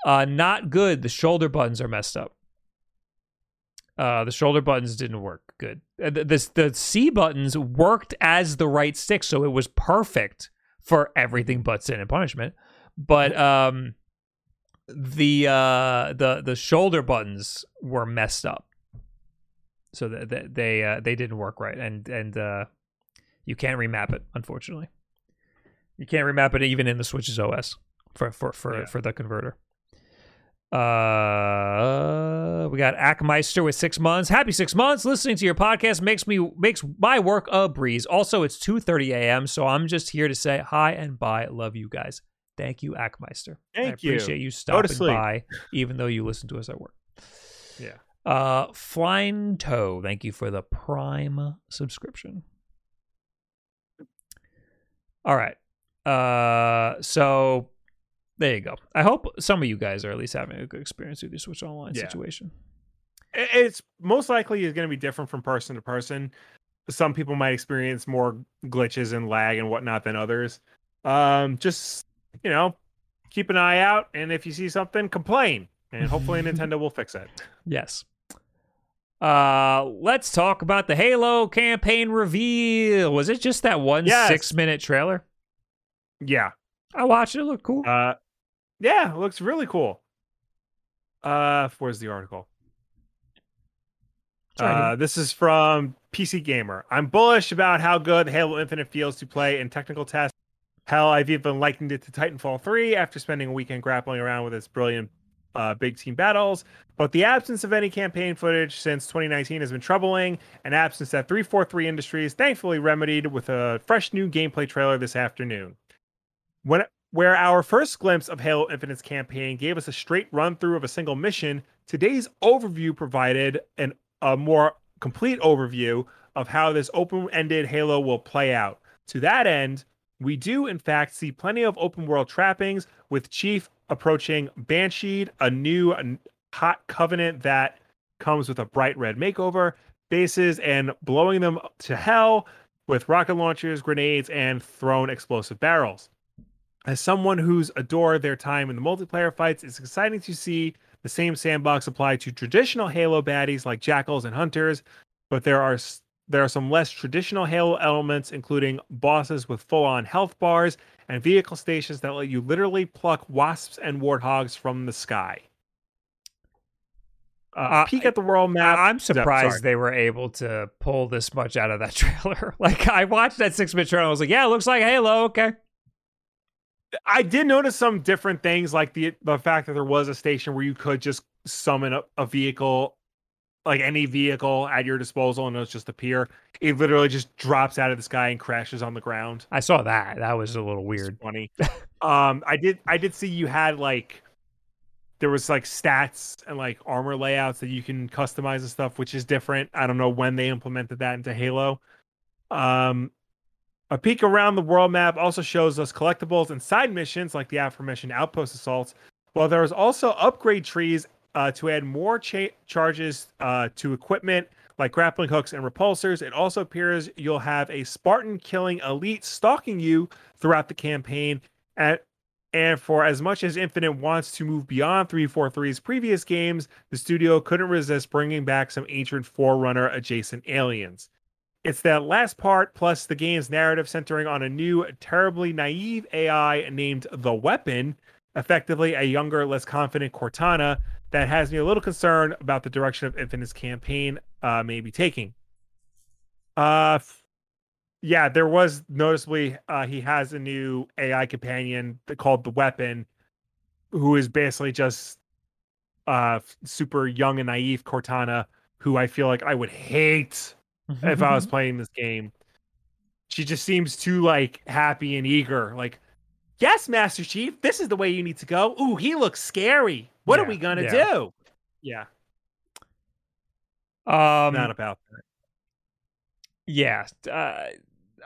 Uh, not good. The shoulder buttons are messed up. Uh, the shoulder buttons didn't work good. Uh, the, the the C buttons worked as the right stick, so it was perfect for everything but sin and punishment. But um, the uh the the shoulder buttons were messed up, so that that they uh, they didn't work right, and and uh, you can't remap it. Unfortunately, you can't remap it even in the Switch's OS for for for Yeah. for the converter. Uh, we got Ackmeister with six months. Happy six months. Listening to your podcast makes me makes my work a breeze. Also, it's two thirty a.m. So I'm just here to say hi and bye. Love you guys. Thank you, Ackmeister. I Thank you. appreciate you stopping by, even though you listen to us at work. Yeah. Uh, Flying Toe, thank you for the Prime subscription. All right. Uh, so there you go. I hope some of you guys are at least having a good experience with your Switch Online Yeah. situation. It's most likely is going to be different from person to person. Some people might experience more glitches and lag and whatnot than others. Um, just you know, keep an eye out, and if you see something, complain, and hopefully Nintendo will fix it. Yes. Uh, let's talk about the Halo campaign reveal. Was it just that one Yes. six minute trailer? Yeah. I watched it. It looked cool. Uh, yeah, it looks really cool. Uh, where's the article? Uh, this is from PC Gamer. I'm bullish about how good Halo Infinite feels to play in technical tests. Hell, I've even likened it to Titanfall 3 after spending a weekend grappling around with its brilliant uh, big team battles. But the absence of any campaign footage since 2019 has been troubling, an absence that 343 Industries thankfully remedied with a fresh new gameplay trailer this afternoon. When where our first glimpse of Halo Infinite's campaign gave us a straight run through of a single mission, today's overview provided an, a more complete overview of how this open ended Halo will play out. To that end, we do in fact see plenty of open world trappings, with Chief approaching Banished, a new hot covenant that comes with a bright red makeover, bases, and blowing them to hell with rocket launchers, grenades, and thrown explosive barrels. As someone who's adored their time in the multiplayer fights, it's exciting to see the same sandbox applied to traditional Halo baddies like jackals and hunters, but there are there are some less traditional Halo elements, including bosses with full-on health bars and vehicle stations that let you literally pluck wasps and warthogs from the sky. Uh, Uh, peek at the world map. I'm surprised sorry. they were able to pull this much out of that trailer. like I watched that six minute trailer, and I was like, yeah, it looks like Halo. Okay. I did notice some different things, like the the fact that there was a station where you could just summon a, a vehicle, like any vehicle at your disposal, and it'll just appear. It literally just drops out of the sky and crashes on the ground. I saw that. That was a little It's weird. funny. um, I did I did see you had like there was like stats and like armor layouts that you can customize and stuff, which is different. I don't know when they implemented that into Halo. Um, a peek around the world map also shows us collectibles and side missions like the aforementioned outpost assaults. While there is also upgrade trees uh, to add more cha- charges uh, to equipment like grappling hooks and repulsors. It also appears you'll have a Spartan killing elite stalking you throughout the campaign. At, and for as much as Infinite wants to move beyond 343's previous games, the studio couldn't resist bringing back some ancient Forerunner adjacent aliens. It's that last part, plus the game's narrative centering on a new, terribly naive AI named The Weapon, effectively a younger, less confident Cortana, that has me a little concerned about the direction of Infinite's campaign uh, may be taking. Uh, yeah, there was noticeably uh, he has a new AI companion called the Weapon, who is basically just uh super young and naive Cortana, who I feel like I would hate if I was playing this game. She just seems too like happy and eager. Like, yes, Master Chief, this is the way you need to go. Ooh, he looks scary. What Yeah, are we gonna yeah. do? Yeah, Um, not about that. yeah, uh,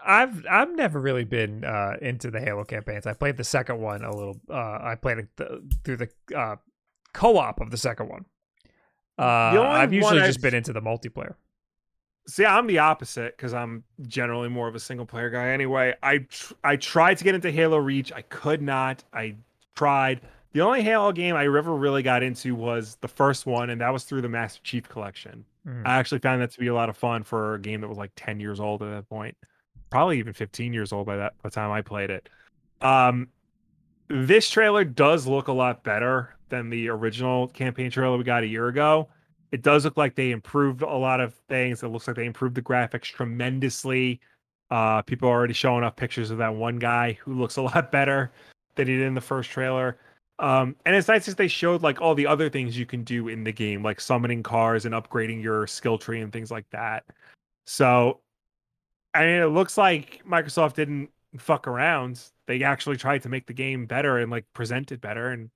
I've I've never really been uh, into the Halo campaigns. I played the second one a little. Uh, I played it th- through the uh, co-op of the second one. Uh, I've usually one just I've- been into the multiplayer. See, I'm the opposite because I'm generally more of a single player guy. Anyway, I tr- I tried to get into Halo Reach. I could not. I tried. The only Halo game I ever really got into was the first one, and that was through the Master Chief Collection. Mhm. I actually found that to be a lot of fun for a game that was like 10 years old at that point. Probably even 15 years old by that by the time I played it. Um this trailer does look a lot better than the original campaign trailer we got a year ago. It does look like they improved a lot of things. It looks like they improved the graphics tremendously. Uh people are already showing off pictures of that one guy who looks a lot better than he did in the first trailer. Um, and it's nice that they showed like all the other things you can do in the game, like summoning cars and upgrading your skill tree and things like that. So, I mean, it looks like Microsoft didn't fuck around. They actually tried to make the game better and like present it better. And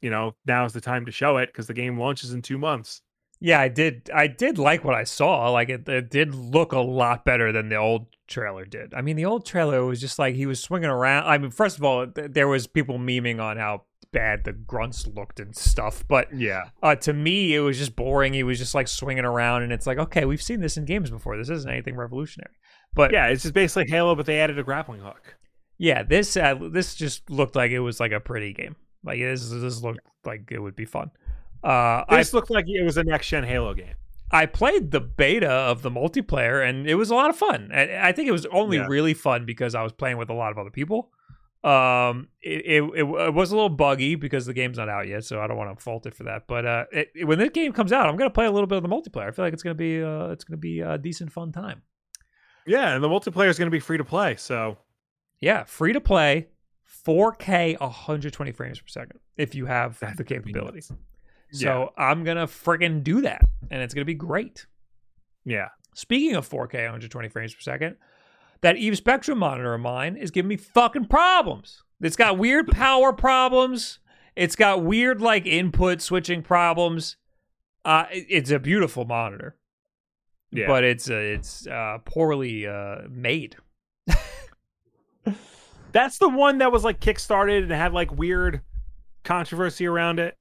you know, now's the time to show it because the game launches in two months. Yeah, I did. I did like what I saw. Like it, it did look a lot better than the old trailer did. I mean, the old trailer was just like he was swinging around. I mean, first of all, th- there was people memeing on how bad the grunts looked and stuff, but Yeah, uh, to me, it was just boring. He was just like swinging around, and it's like, okay, we've seen this in games before. This isn't anything revolutionary. But yeah, it's just basically Halo, but they added a grappling hook. yeah, this uh, this just looked like it was like a pretty game. Like this this looked like it would be fun. Uh, I This looked like it was a next gen Halo game. I played the beta of the multiplayer and it was a lot of fun. And I think it was only Yeah. really fun because I was playing with a lot of other people. Um, it, it, it, was a little buggy because the game's not out yet, so I don't want to fault it for that. But uh, it, it- when this game comes out, I'm gonna play a little bit of the multiplayer. I feel like it's gonna be uh, it's gonna be a decent fun time. Yeah, and the multiplayer is going to be free to play. So Yeah, free to play, 4K, 120 frames per second if you have the gonna be So I'm gonna friggin' do that, and it's gonna be great. yeah, Speaking of 4K 120 frames per second, that Eve Spectrum monitor of mine is giving me fucking problems. It's got weird power problems. It's got weird like input switching problems. Uh, it's a beautiful monitor, yeah. but it's uh, it's uh, poorly uh, made. That's the one that was like kickstarted and had like weird controversy around it.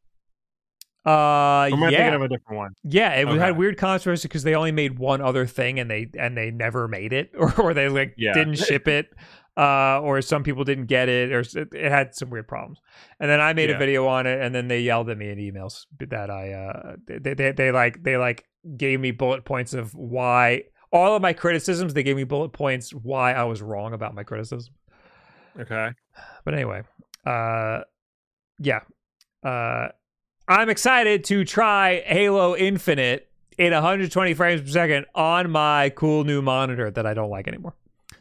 Uh, Or am I thinking yeah, of a different one? yeah. It Okay. had weird controversy because they only made one other thing and they and they never made it, or, or they like Yeah. didn't ship it, uh, or some people didn't get it, or it it had some weird problems. And then I made a video on it, and then they yelled at me in emails that I uh they they, they like they like gave me bullet points of why all of my criticisms. They gave me bullet points why I was wrong about my criticism. Okay. But anyway, uh, yeah, uh, I'm excited to try Halo Infinite in 120 frames per second on my cool new monitor that I don't like anymore.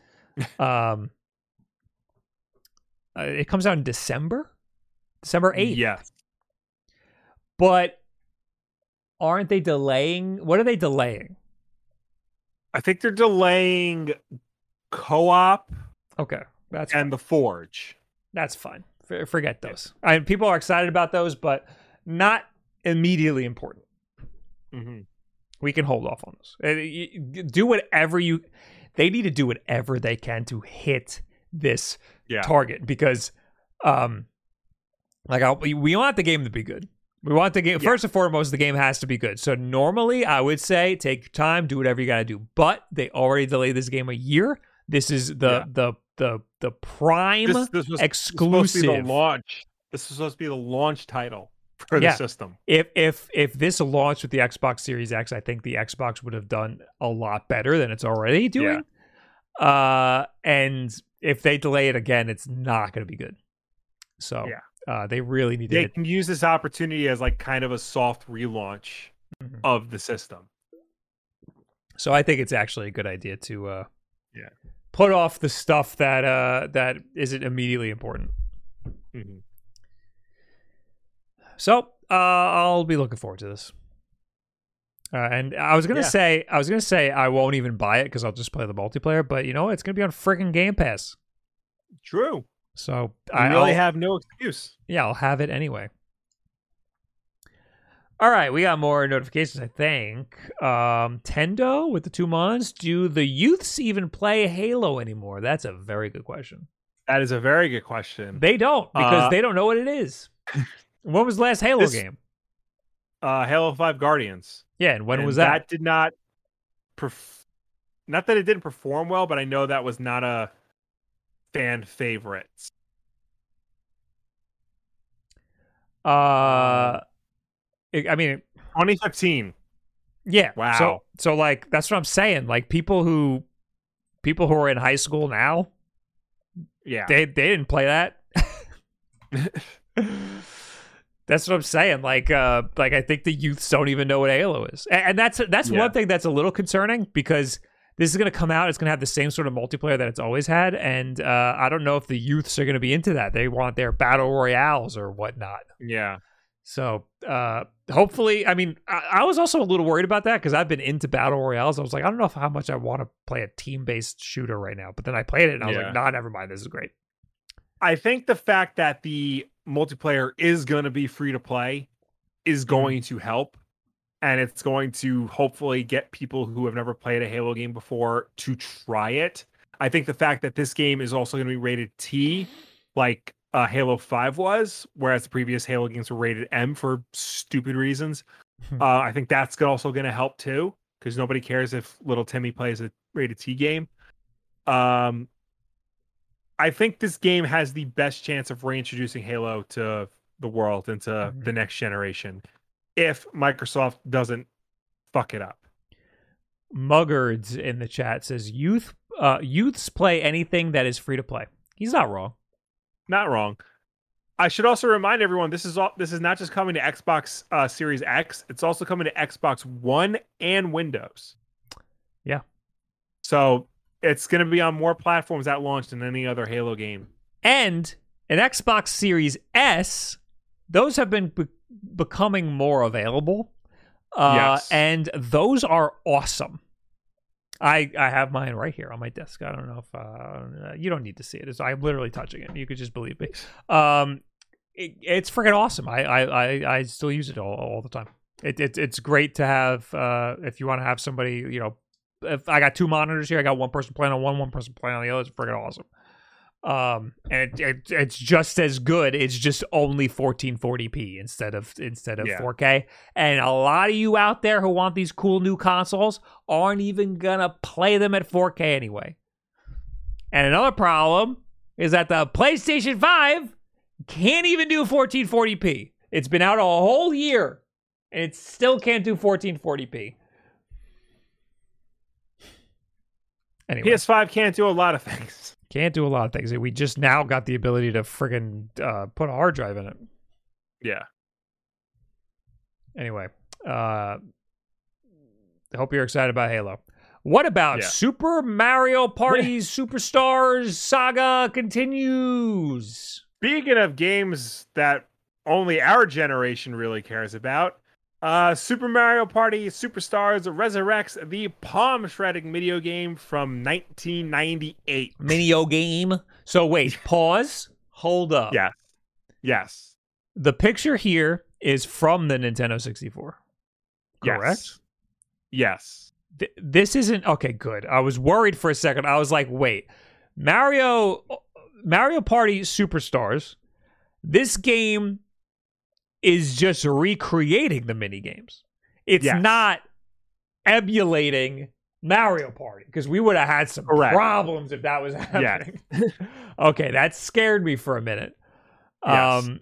um, uh, it comes out in December, December 8th. Yeah. but aren't they delaying? What are they delaying? I think they're delaying co-op Okay, that's and the Forge. That's fine. F- forget those. I people are excited about those, but not immediately important. Mm-hmm. We can hold off on y- Do whatever you. They need to do whatever they can to hit this Yeah. target because, um, like I, we want the game to be good. We want the game Yeah. first and foremost. The game has to be good. So normally, I would say take your time, do whatever you got to do. But they already delayed this game a year. This is the Yeah. the the the prime This, this was supposed to be exclusive. the launch. This is supposed to be the launch title for the Yeah. system. if if if this launched with the Xbox Series X, I think the Xbox would have done a lot better than it's already doing. Uh, and if they delay it again, it's not going to be good. So Yeah. uh, they really need to. They can use this opportunity as like kind of a soft relaunch Mhm. of the system. So I think it's actually a good idea to uh, Yeah. put off the stuff that uh that isn't immediately important. Mhm. So uh, I'll be looking forward to this. Uh, and I was gonna Yeah. say, I was gonna say I won't even buy it because I'll just play the multiplayer. But you know, it's gonna be on freaking Game Pass. True. So You I really I'll- have no excuse. yeah, I'll have it anyway. All right, we got more notifications. I think um, Tendo with the two months. Do the youths even play Halo anymore? That's a very good question. That is a very good question. They don't because Uh, they don't know what it is. when was the last Halo This- game? Uh, Halo Five Guardians. Yeah, and when And was that? that? did not. Perf- not that it didn't perform well, but I know that was not a fan favorite. Uh, it- I mean, 2015. yeah. Wow. So, so like that's what I'm saying. Like people who, people who are in high school now, Yeah. they they didn't play that. that's what I'm saying. Like, uh, like I think the youths don't even know what Halo is, and, and that's that's Yeah. one thing that's a little concerning because this is going to come out. It's going to have the same sort of multiplayer that it's always had, and uh, I don't know if the youths are going to be into that. They want their battle royales or whatnot. yeah. So uh, hopefully, I mean, I, I was also a little worried about that because I've been into battle royales. I was like, I don't know if, how much I want to play a team based shooter right now. But then I played it and I was Yeah. like, Nah, never mind. This is great. I think the fact that the multiplayer is going to be free to play is going to help. And it's going to hopefully get people who have never played a Halo game before to try it. I think the fact that this game is also going to be rated T, like uh, Halo 5 was, whereas the previous Halo games were rated M for stupid reasons, Hmm. uh, I think that's also going to help too, because nobody cares if little Timmy plays a rated T game. Um, I think this game has the best chance of reintroducing Halo to the world and to Mhm. the next generation if Microsoft doesn't fuck it up. Muggards in the chat says youth uh, youths play anything that is free to play. He's not wrong. Not wrong. I should also remind everyone this is all this is not just coming to Xbox uh, Series X, it's also coming to Xbox One and Windows. Yeah. So it's going to be on more platforms at launch than any other Halo game. And an Xbox Series S, those have been be- becoming more available. Uh, Yes. And those are awesome. I I have mine right here on my desk. I don't know if uh, you don't need to see it. It's, I'm literally touching it. You could just believe me. Um, it, it's freaking awesome. I, I I I still use it all, all the time. It, it it's great to have uh, if you want to have somebody. You know, if I got two monitors here, I got one person playing on one, one person playing on the other. It's freaking awesome. Um, and it, it, it's just as good. It's just only 1440p instead of instead of Yeah. 4K. And a lot of you out there who want these cool new consoles aren't even gonna play them at 4K anyway. And another problem is that the PlayStation 5 can't even do 1440p. It's been out a whole year and it still can't do 1440p. Anyway, PS5 can't do a lot of things. can't do a lot of things. We just now got the ability to friggin' uh, put a hard drive in it. Yeah. Anyway, uh, I hope you're excited about Halo. What about Yeah. Super Mario Party Superstars Saga continues? Speaking of games that only our generation really cares about, uh, Super Mario Party Superstars resurrects the palm shredding video game from 1998. Minio game. So wait, pause. Hold up. Yes. Yes. The picture here is from the Nintendo 64. Correct? Yes. Yes. Th- this isn't okay good i was worried for a second i was like wait mario mario party superstars this game is just recreating the mini games. It's Yes. not emulating Mario Party because we would have had some Correct. problems if that was happening. okay, that scared me for a minute. Yes. Um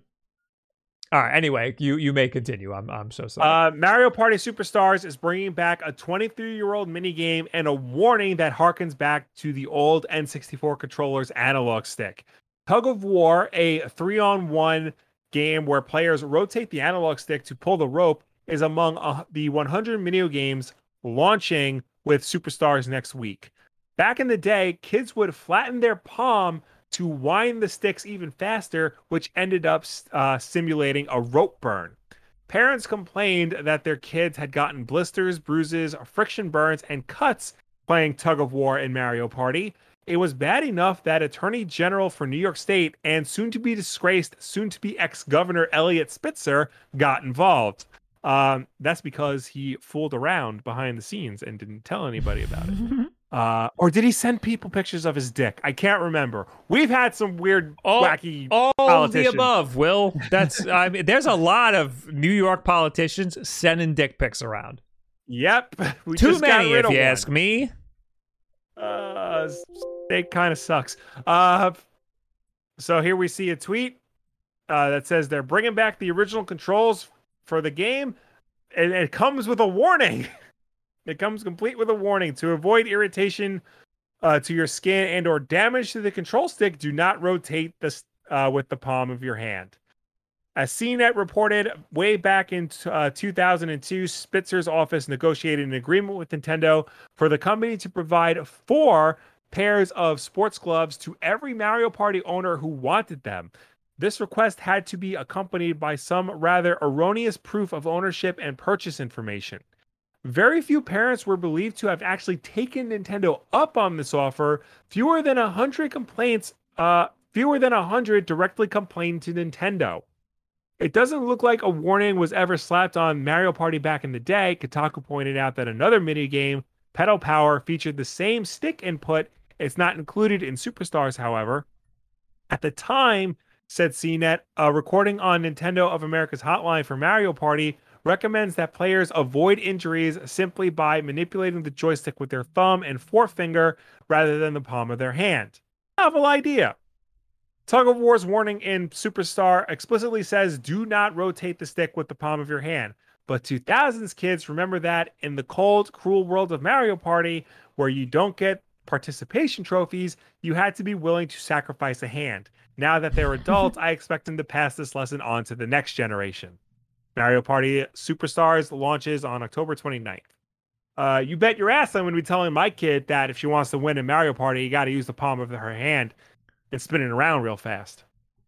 all right, anyway, you you may continue. I'm I'm so sorry. Uh, Mario Party Superstars is bringing back a 23 year old minigame and a warning that harkens back to the old N64 controller's analog stick. Tug of War, a three on one game where players rotate the analog stick to pull the rope, is among uh, the 100 mini games launching with Superstars next week. Back in the day, kids would flatten their palm to wind the sticks even faster, which ended up uh, simulating a rope burn. Parents complained that their kids had gotten blisters, bruises, friction burns, and cuts playing tug of war in Mario Party. It was bad enough that Attorney General for New York State and soon to be disgraced, soon to be ex Governor Eliot Spitzer got involved. Um, that's because he fooled around behind the scenes and didn't tell anybody about it. Uh, or did he send people pictures of his dick? I can't remember. We've had some weird, Oh, wacky. All of the above, Will. That's I mean, there's a lot of New York politicians sending dick pics around. Yep, we Too just got many, rid if of you one. ask me. Uh, steak kind of sucks. Uh, so here we see a tweet uh, that says they're bringing back the original controls for the game, and it comes with a warning. it comes complete with a warning to avoid irritation uh, to your skin and or damage to the control stick. Do not rotate this uh, with the palm of your hand. As CNET reported way back in uh, 2002, Spitzer's office negotiated an agreement with Nintendo for the company to provide four pairs of sports gloves to every Mario Party owner who wanted them. This request had to be accompanied by some rather erroneous proof of ownership and purchase information. Very few parents were believed to have actually taken Nintendo up on this offer. Fewer than 100 complaints, uh, fewer than 100 directly complained to Nintendo. It doesn't look like a warning was ever slapped on Mario Party back in the day. Kotaku pointed out that another minigame, Pedal Power, featured the same stick input. It's not included in Superstars, however. At the time, said CNET, a recording on Nintendo of America's hotline for Mario Party recommends that players avoid injuries simply by manipulating the joystick with their thumb and forefinger rather than the palm of their hand. Novel idea. Tug of War's warning in Superstar explicitly says do not rotate the stick with the palm of your hand. But 2000s kids remember that in the cold, cruel world of Mario Party, where you don't get participation trophies, you had to be willing to sacrifice a hand. Now that they're adults, I expect them to pass this lesson on to the next generation. Mario Party Superstars launches on October 29th. Uh, you bet your ass I'm going to be telling my kid that if she wants to win in Mario Party, you got to use the palm of her hand and spin it around real fast.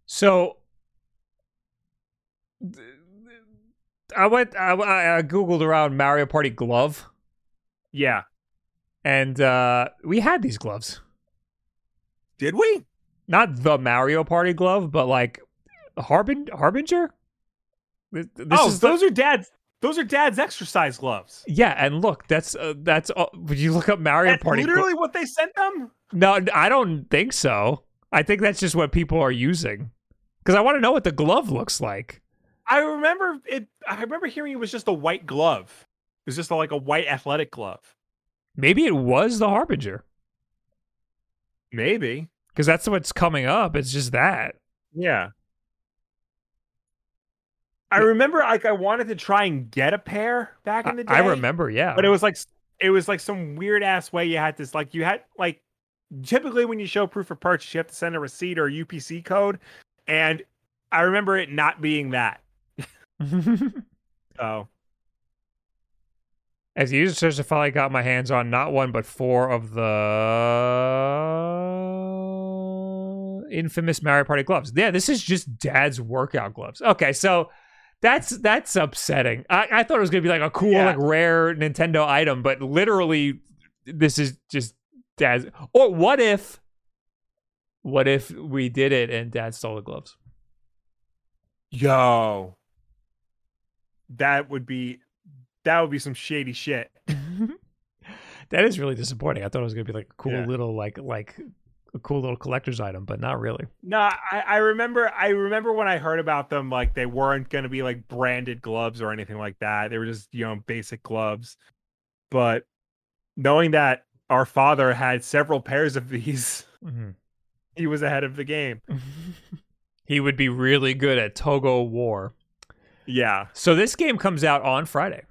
So I went I, I I googled around Mario Party glove Yeah. and uh we had these gloves. Did we? Not the Mario Party glove, but like Harbin Harbinger? This, this oh, is the- those are dad's. Those are dad's exercise gloves. yeah, and look, that's uh, that's uh, would you look up Mario That's Party? glo- literally what they sent them. no, I don't think so. I think that's just what people are using. Because I want to know what the glove looks like. I remember it. I remember hearing it was just a white glove. It was just a, like a white athletic glove. Maybe it was the Harbinger. Maybe. Because that's what's coming up. It's just that. Yeah. I remember like I wanted to try and get a pair back in the day. I remember, yeah. but it was like it was like some weird ass way you had this like you had like typically when you show proof of purchase you have to send a receipt or a UPC code and I remember it not being that. So As the user search, I finally got my hands on not one but four of the infamous Mario Party gloves. Yeah, this is just Dad's workout gloves. Okay, so that's that's upsetting. I, I thought it was gonna be like a cool, Yeah. like rare Nintendo item, but literally, this is just Dad's. Or what if, what if we did it and Dad stole the gloves? yo that would be that would be some shady shit. that is really disappointing. I thought it was gonna be like a cool Yeah. little like like a cool little collector's item, but not really. No, I, I remember. I remember when I heard about them, like they weren't going to be like branded gloves or anything like that. They were just you know basic gloves. But knowing that our father had several pairs of these, Mm-hmm. he was ahead of the game. he would be really good at Tug of War. Yeah. So this game comes out on Friday.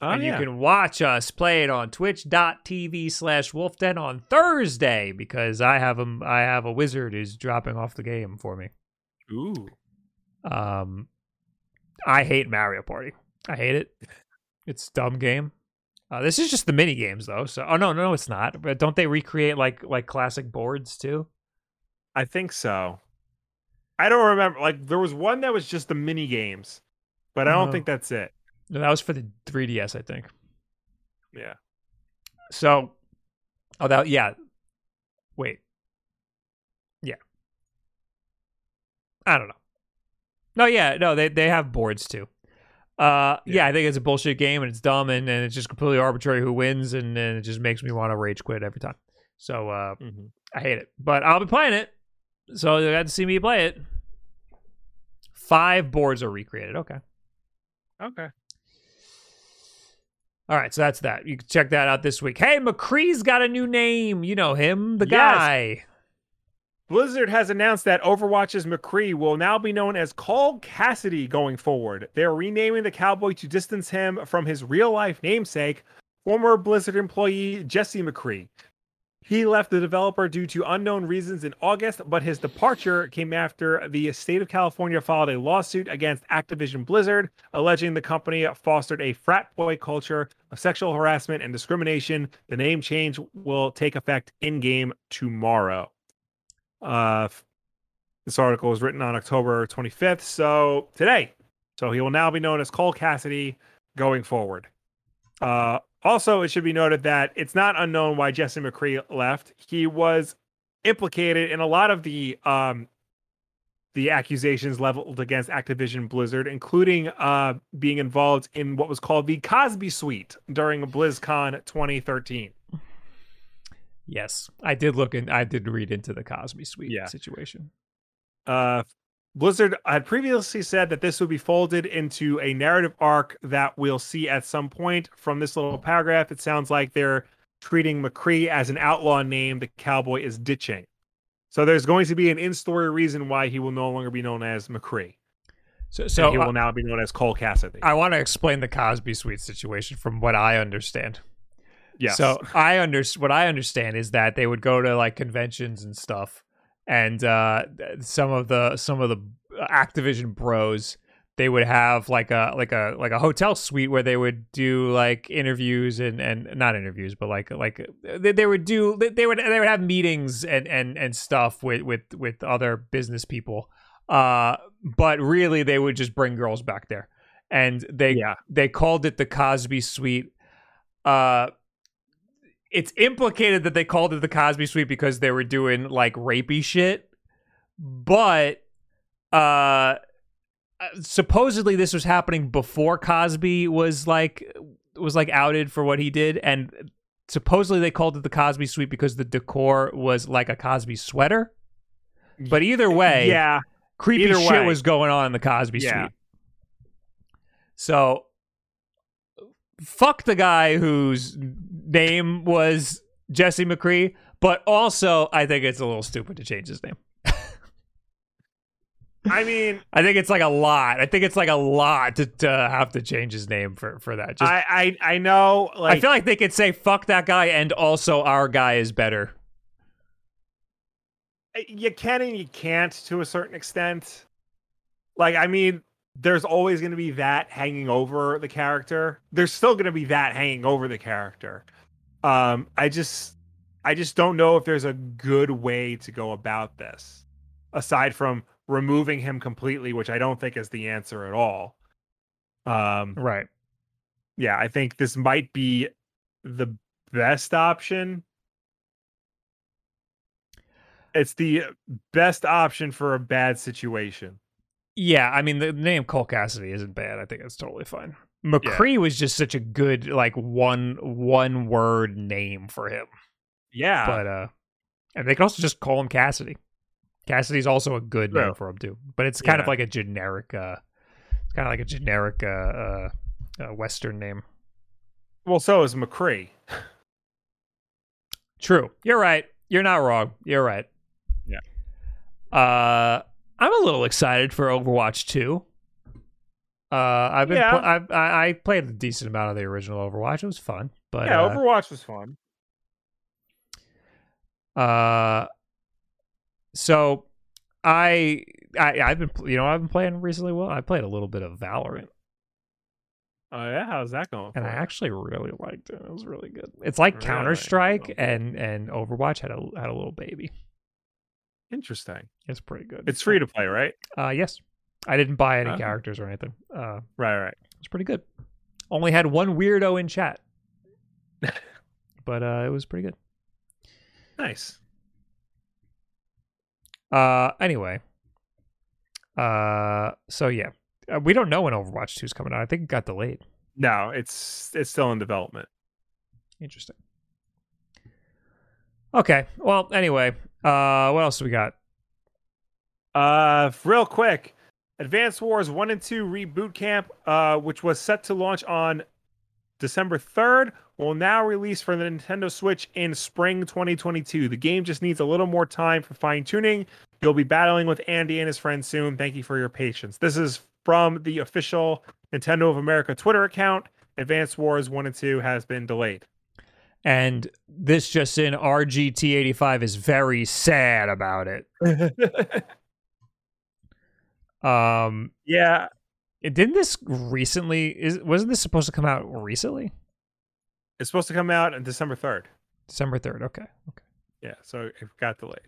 Oh, and yeah. you can watch us play it on twitch.tv slash wolfden on Thursday because I have a I have a wizard who's dropping off the game for me. Ooh. Um I hate Mario Party. I hate it. It's a dumb game. Uh, this is just the mini games though. So oh no, no, it's not. But don't they recreate like like classic boards too? I think so. I don't remember. Like there was one that was just the mini games, but I don't No. think that's it. No, that was for the 3DS, I think. Yeah. So, oh, that yeah. Wait. Yeah. I don't know. No, yeah, no, they they have boards too. Uh, yeah. Yeah. I think it's a bullshit game and it's dumb and, and it's just completely arbitrary who wins and, and it just makes me want to rage quit every time. So uh, Mm-hmm. I hate it, but I'll be playing it. So you got to see me play it. Five boards are recreated. Okay. Okay. All right, so that's that. You can check that out this week. Hey, McCree's got a new name. You know him, the Yes. guy. Blizzard has announced that Overwatch's McCree will now be known as Cole Cassidy going forward. They're renaming the cowboy to distance him from his real life namesake, former Blizzard employee Jesse McCree. He left the developer due to unknown reasons in August, but his departure came after the state of California filed a lawsuit against Activision Blizzard, alleging the company fostered a frat boy culture of sexual harassment and discrimination. The name change will take effect in game tomorrow. Uh, this article was written on October 25th, so today. So he will now be known as Cole Cassidy going forward. Uh, also, it should be noted that it's not unknown why Jesse McCree left. He was implicated in a lot of the um, the accusations leveled against Activision Blizzard, including uh, being involved in what was called the Cosby Suite during BlizzCon 2013. Yes, I did look and I did read into the Cosby Suite Yeah. situation. Uh, Blizzard had previously said that this would be folded into a narrative arc that we'll see at some point. From this little paragraph, it sounds like they're treating McCree as an outlaw name the cowboy is ditching. So there's going to be an in-story reason why he will no longer be known as McCree. So, So he uh, will now be known as Cole Cassidy. I want to explain the Cosby Suite situation from what I understand. Yes. So I under what I understand is that they would go to like conventions and stuff, and uh, some of the some of the Activision bros they would have like a like a like a hotel suite where they would do like interviews and and not interviews but like like they, they would do they, they would they would have meetings and and and stuff with with with other business people uh but really they would just bring girls back there and they yeah. they called it the Cosby Suite. Uh, it's implicated that they called it the Cosby Suite because they were doing like rapey shit, but uh, supposedly this was happening before Cosby was like was like outed for what he did, and supposedly they called it the Cosby Suite because the decor was like a Cosby sweater. But either way, Yeah. creepy Either shit way. was going on in the Cosby Yeah. Suite. So fuck the guy whose name was Jesse McCree, but also I think it's a little stupid to change his name. I mean, I think it's like a lot. I think it's like a lot to, to have to change his name for, for that. Just, I, I I know like I feel like they could say fuck that guy and also our guy is better. you can and you can't to a certain extent. Like, I mean, there's always going to be that hanging over the character. There's still going to be that hanging over the character. Um, I just, I just don't know if there's a good way to go about this, aside from removing him completely, which I don't think is the answer at all. Um, Right. yeah, I think this might be the best option. It's the best option for a bad situation. Yeah, I mean the name Cole Cassidy isn't bad. I think it's totally fine. McCree was just such a good like one one word name for him. Yeah. But uh And they can also just call him Cassidy. Cassidy's also a good name for him too, but it's kind of like a generic. uh It's kind of like a generic uh, uh, uh Western name. Well, so is McCree. True. You're right. You're not wrong. You're right. Yeah. Uh, I'm a little excited for Overwatch 2. Uh, I've been Yeah. pl- I've, I I played a decent amount of the original Overwatch. It was fun, but yeah, uh, Overwatch was fun. uh, so I I I've been you know I've been playing recently. Well, I played a little bit of Valorant, Oh yeah, how's that going? and I actually really liked it. It was really good. It's like Really? Counter Strike, Okay. and and Overwatch had a had a little baby. Interesting. It's pretty good. It's free to play, right? Uh, yes. I didn't buy any Okay. characters or anything. Uh, Right, right. it's pretty good. Only had one weirdo in chat, but uh, it was pretty good. Nice. Uh, anyway, uh, so yeah, uh, we don't know when Overwatch 2 is coming out. I think it got delayed. No, it's it's still in development. Interesting. Okay. Well, anyway, uh, what else do we got? Uh, real quick, Advanced Wars One and Two Reboot Camp, uh, which was set to launch on December third, will now release for the Nintendo Switch in spring 2022. The game just needs a little more time for fine tuning. You'll be battling with Andy and his friends soon. Thank you for your patience. This is from the official Nintendo of America Twitter account. Advanced Wars 1 and 2 has been delayed. And this just in, RGT85 is very sad about it. Um, yeah, it- didn't this recently? Is wasn't this supposed to come out recently? it's supposed to come out on December 3rd. December third. Okay. Okay. Yeah, so it got delayed.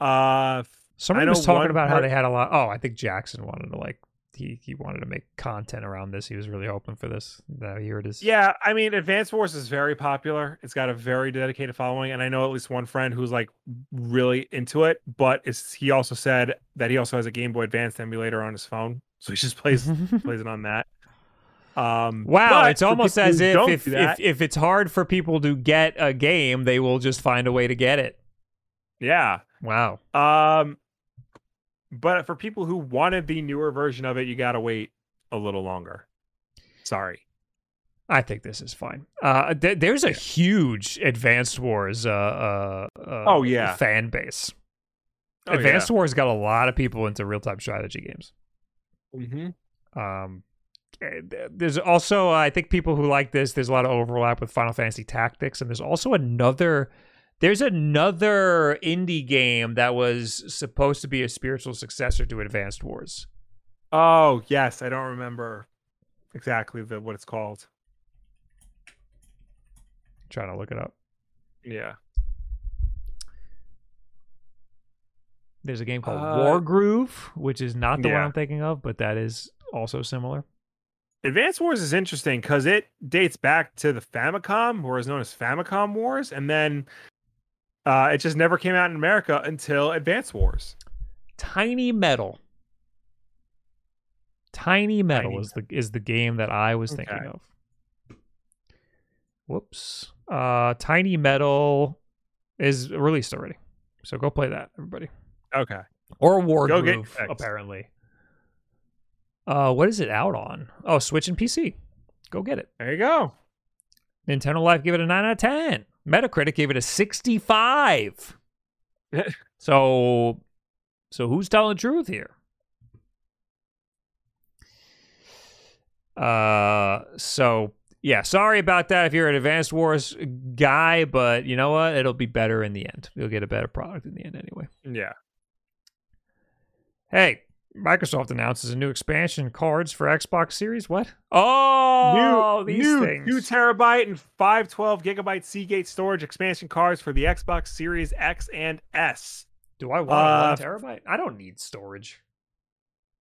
Uh, Somebody was talking about how they had a lot. Oh, I think Jackson wanted to like he he wanted to make content around this. He was really hoping for this. Now here it is. Yeah, I mean, Advanced Wars is very popular. It's got a very dedicated following, and I know at least one friend who's like really into it. But he also said that he also has a Game Boy Advance emulator on his phone, so he just plays plays it on that. Um, Wow, it's almost as if if, do if if it's hard for people to get a game, they will just find a way to get it. yeah. Wow. Um, but for people who wanted the newer version of it, you gotta wait a little longer. Sorry. I think this is fine. Uh, th- there's a huge Advanced Wars uh, uh, uh, Oh, yeah. fan base. Oh, Advanced Wars got a lot of people into real time strategy games. hmm Um, eh, there's also, uh, I think, people who like this. There's a lot of overlap with Final Fantasy Tactics, and there's also another. There's another indie game that was supposed to be a spiritual successor to Advanced Wars. Oh yes, I don't remember exactly the what it's called. trying to look it up. Yeah. There's a game called Uh, Wargroove, which is not the one. I'm thinking of, but that is also similar. Advanced Wars is interesting because it dates back to the Famicom, or is known as Famicom Wars, and then uh, it just never came out in America until Advance Wars. Tiny Metal. Tiny Metal Tiny is the is the game that I was thinking of. Whoops. Uh Tiny Metal is released already. So go play that, everybody. Okay. Or War Go Groove, apparently. Uh what is it out on? Oh, Switch and PC. Go get it. There you go. Nintendo Life give it a 9 out of 10. Metacritic gave it a 65. so so who's telling the truth here? Uh so yeah, sorry about that if you're an Advanced Wars guy, but you know what? It'll be better in the end. You'll get a better product in the end anyway. Yeah. Hey, Microsoft announces a new expansion cards for Xbox Series. What? Oh, new, these new things. two terabyte and five twelve gigabyte Seagate storage expansion cards for the Xbox Series X and S. Do I want Uh, one terabyte? I don't need storage.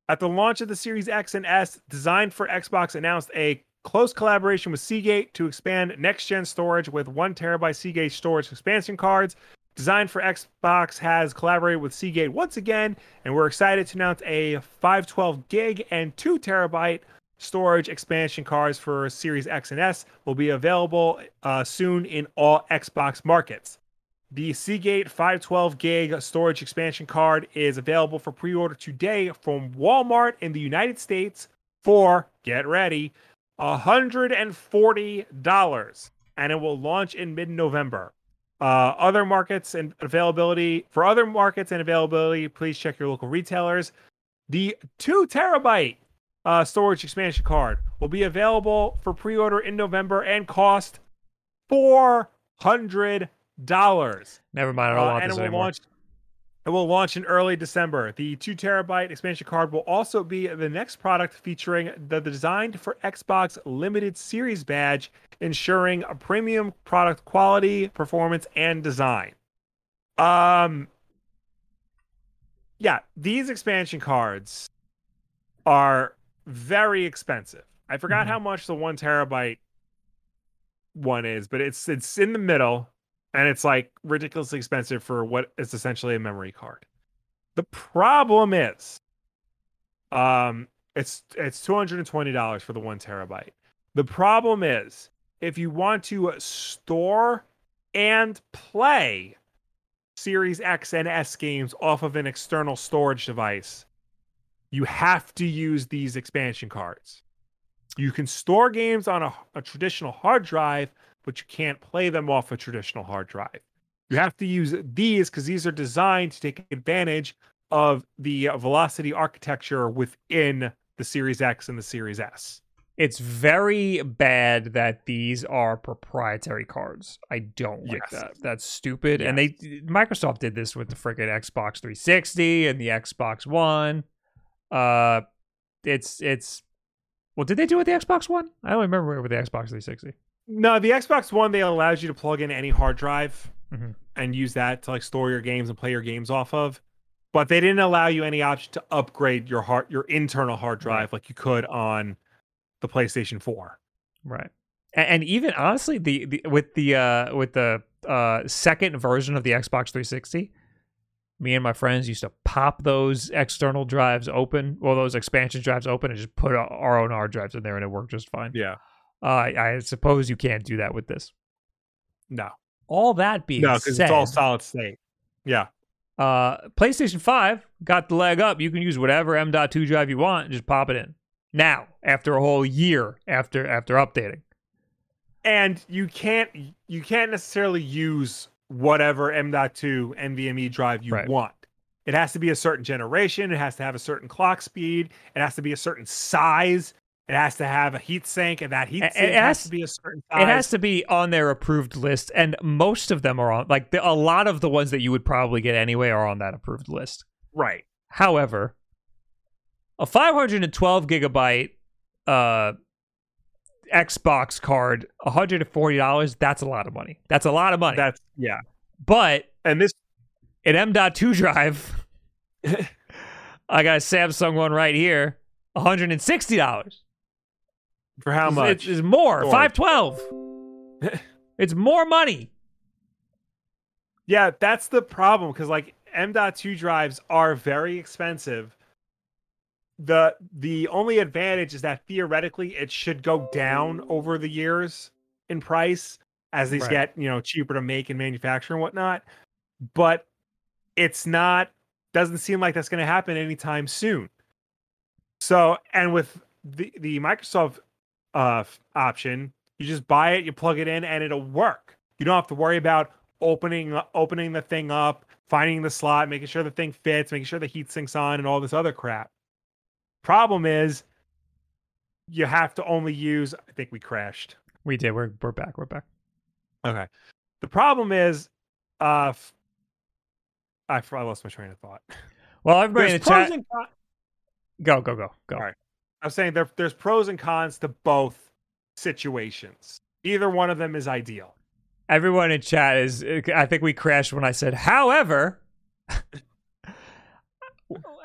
At the launch of the Series X and S, designed for Xbox announced a close collaboration with Seagate to expand next gen storage with one terabyte Seagate storage expansion cards. Design for Xbox has collaborated with Seagate once again, and we're excited to announce a 512 gig and 2 terabyte storage expansion cards for Series X and S will be available uh, soon in all Xbox markets. The Seagate 512 gig storage expansion card is available for pre order today from Walmart in the United States for, get ready, $140. And it will launch in mid November. Uh, other markets and availability for other markets and availability, please check your local retailers. The two terabyte uh, storage expansion card will be available for pre order in November and cost $400. Never mind, I don't Uh, want this anymore. launch. It will launch in early December. The two terabyte expansion card will also be the next product featuring the designed for Xbox limited series badge, ensuring a premium product quality, performance, and design. Um, yeah, these expansion cards are very expensive. I forgot Mhm. how much the one terabyte one is, but it's it's in the middle and it's like ridiculously expensive for what is essentially a memory card. The problem is, um, it's it's two hundred and twenty dollars for the one terabyte. The problem is, if you want to store and play Series X and S games off of an external storage device, you have to use these expansion cards. You can store games on a, a traditional hard drive, but you can't play them off a traditional hard drive. You have to use these because these are designed to take advantage of the uh, velocity architecture within the Series X and the Series S. It's very bad that these are proprietary cards. I don't like Yes. that. That's stupid. And they Microsoft did this with the freaking Xbox 360 and the Xbox One. Uh it's it's well, did they do it with the Xbox One? I don't remember with the Xbox 360. No, the Xbox One they allows you to plug in any hard drive Mhm. and use that to like store your games and play your games off of. But they didn't allow you any option to upgrade your hard your internal hard drive like you could on the PlayStation 4. Right. And, and even honestly, the, the with the uh with the uh second version of the Xbox 360, me and my friends used to pop those external drives open, or those expansion drives open, and just put our own hard drives in there, and it worked just fine. Yeah. Uh, I, I suppose you can't do that with this. No. All that being No, because it's all solid state. Yeah. uh, PlayStation 5 got the leg up. You can use whatever M.2 drive you want and just pop it in. Now, after a whole year after after updating. and you can't you can't necessarily use whatever M.2 NVMe drive you Right. want. It has to be a certain generation. It has to have a certain clock speed. It has to be a certain size. It has to have a heat sink, and that heat sink has, has- to be a certain size. It has to be on their approved list, and most of them are on. Like the, a lot of the ones that you would probably get anyway are on that approved list. right. However, a 512 gigabyte uh, Xbox card, 140 dollars. That's a lot of money. That's a lot of money. That's yeah. but And this an M.2 drive, I got a Samsung one right here, 160 dollars. For how much? It's, it's more. Storage. 512. it's more money. Yeah, that's the problem because like M.2 drives are very expensive. The the only advantage is that theoretically it should go down over the years in price as these Right. get, you know, cheaper to make and manufacture and whatnot. But it's not doesn't seem like that's gonna happen anytime soon. So and with the the Microsoft uh option, you just buy it, you plug it in, and it'll work. You don't have to worry about opening opening the thing up, finding the slot, making sure the thing fits, making sure the heat sinks on, and all this other crap. Problem is, you have to only use. I think we crashed. We did. We're we're back. We're back. Okay. The problem is, uh, f- I, I lost my train of thought. Well, everybody There's in the chat, con- go go go go. All right. I'm saying there, there's pros and cons to both situations. Either one of them is ideal. Everyone in chat is. I think we crashed when I said, however.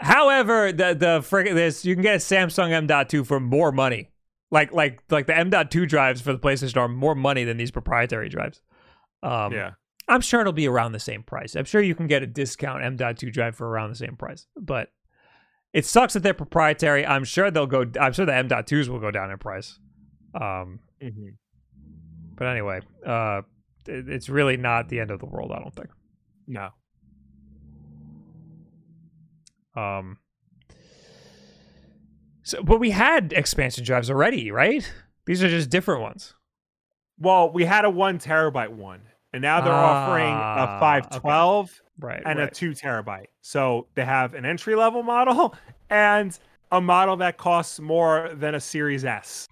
However, the the frick this you can get a Samsung M.2 for more money. Like like like the M.2 drives for the PlayStation are more money than these proprietary drives. Um, yeah. I'm sure it'll be around the same price. I'm sure you can get a discount M.2 drive for around the same price. But it sucks that they're proprietary. I'm sure they'll go. I'm sure the M.2s will go down in price. Um, hmm but anyway, uh, it's really not the end of the world. I don't think. No. Um. So, but we had expansion drives already, right? These are just different ones. Well, we had a one terabyte one, and now they're offering Ah, a five twelve Right. and right. a two terabyte. So they have an entry level model and a model that costs more than a Series S.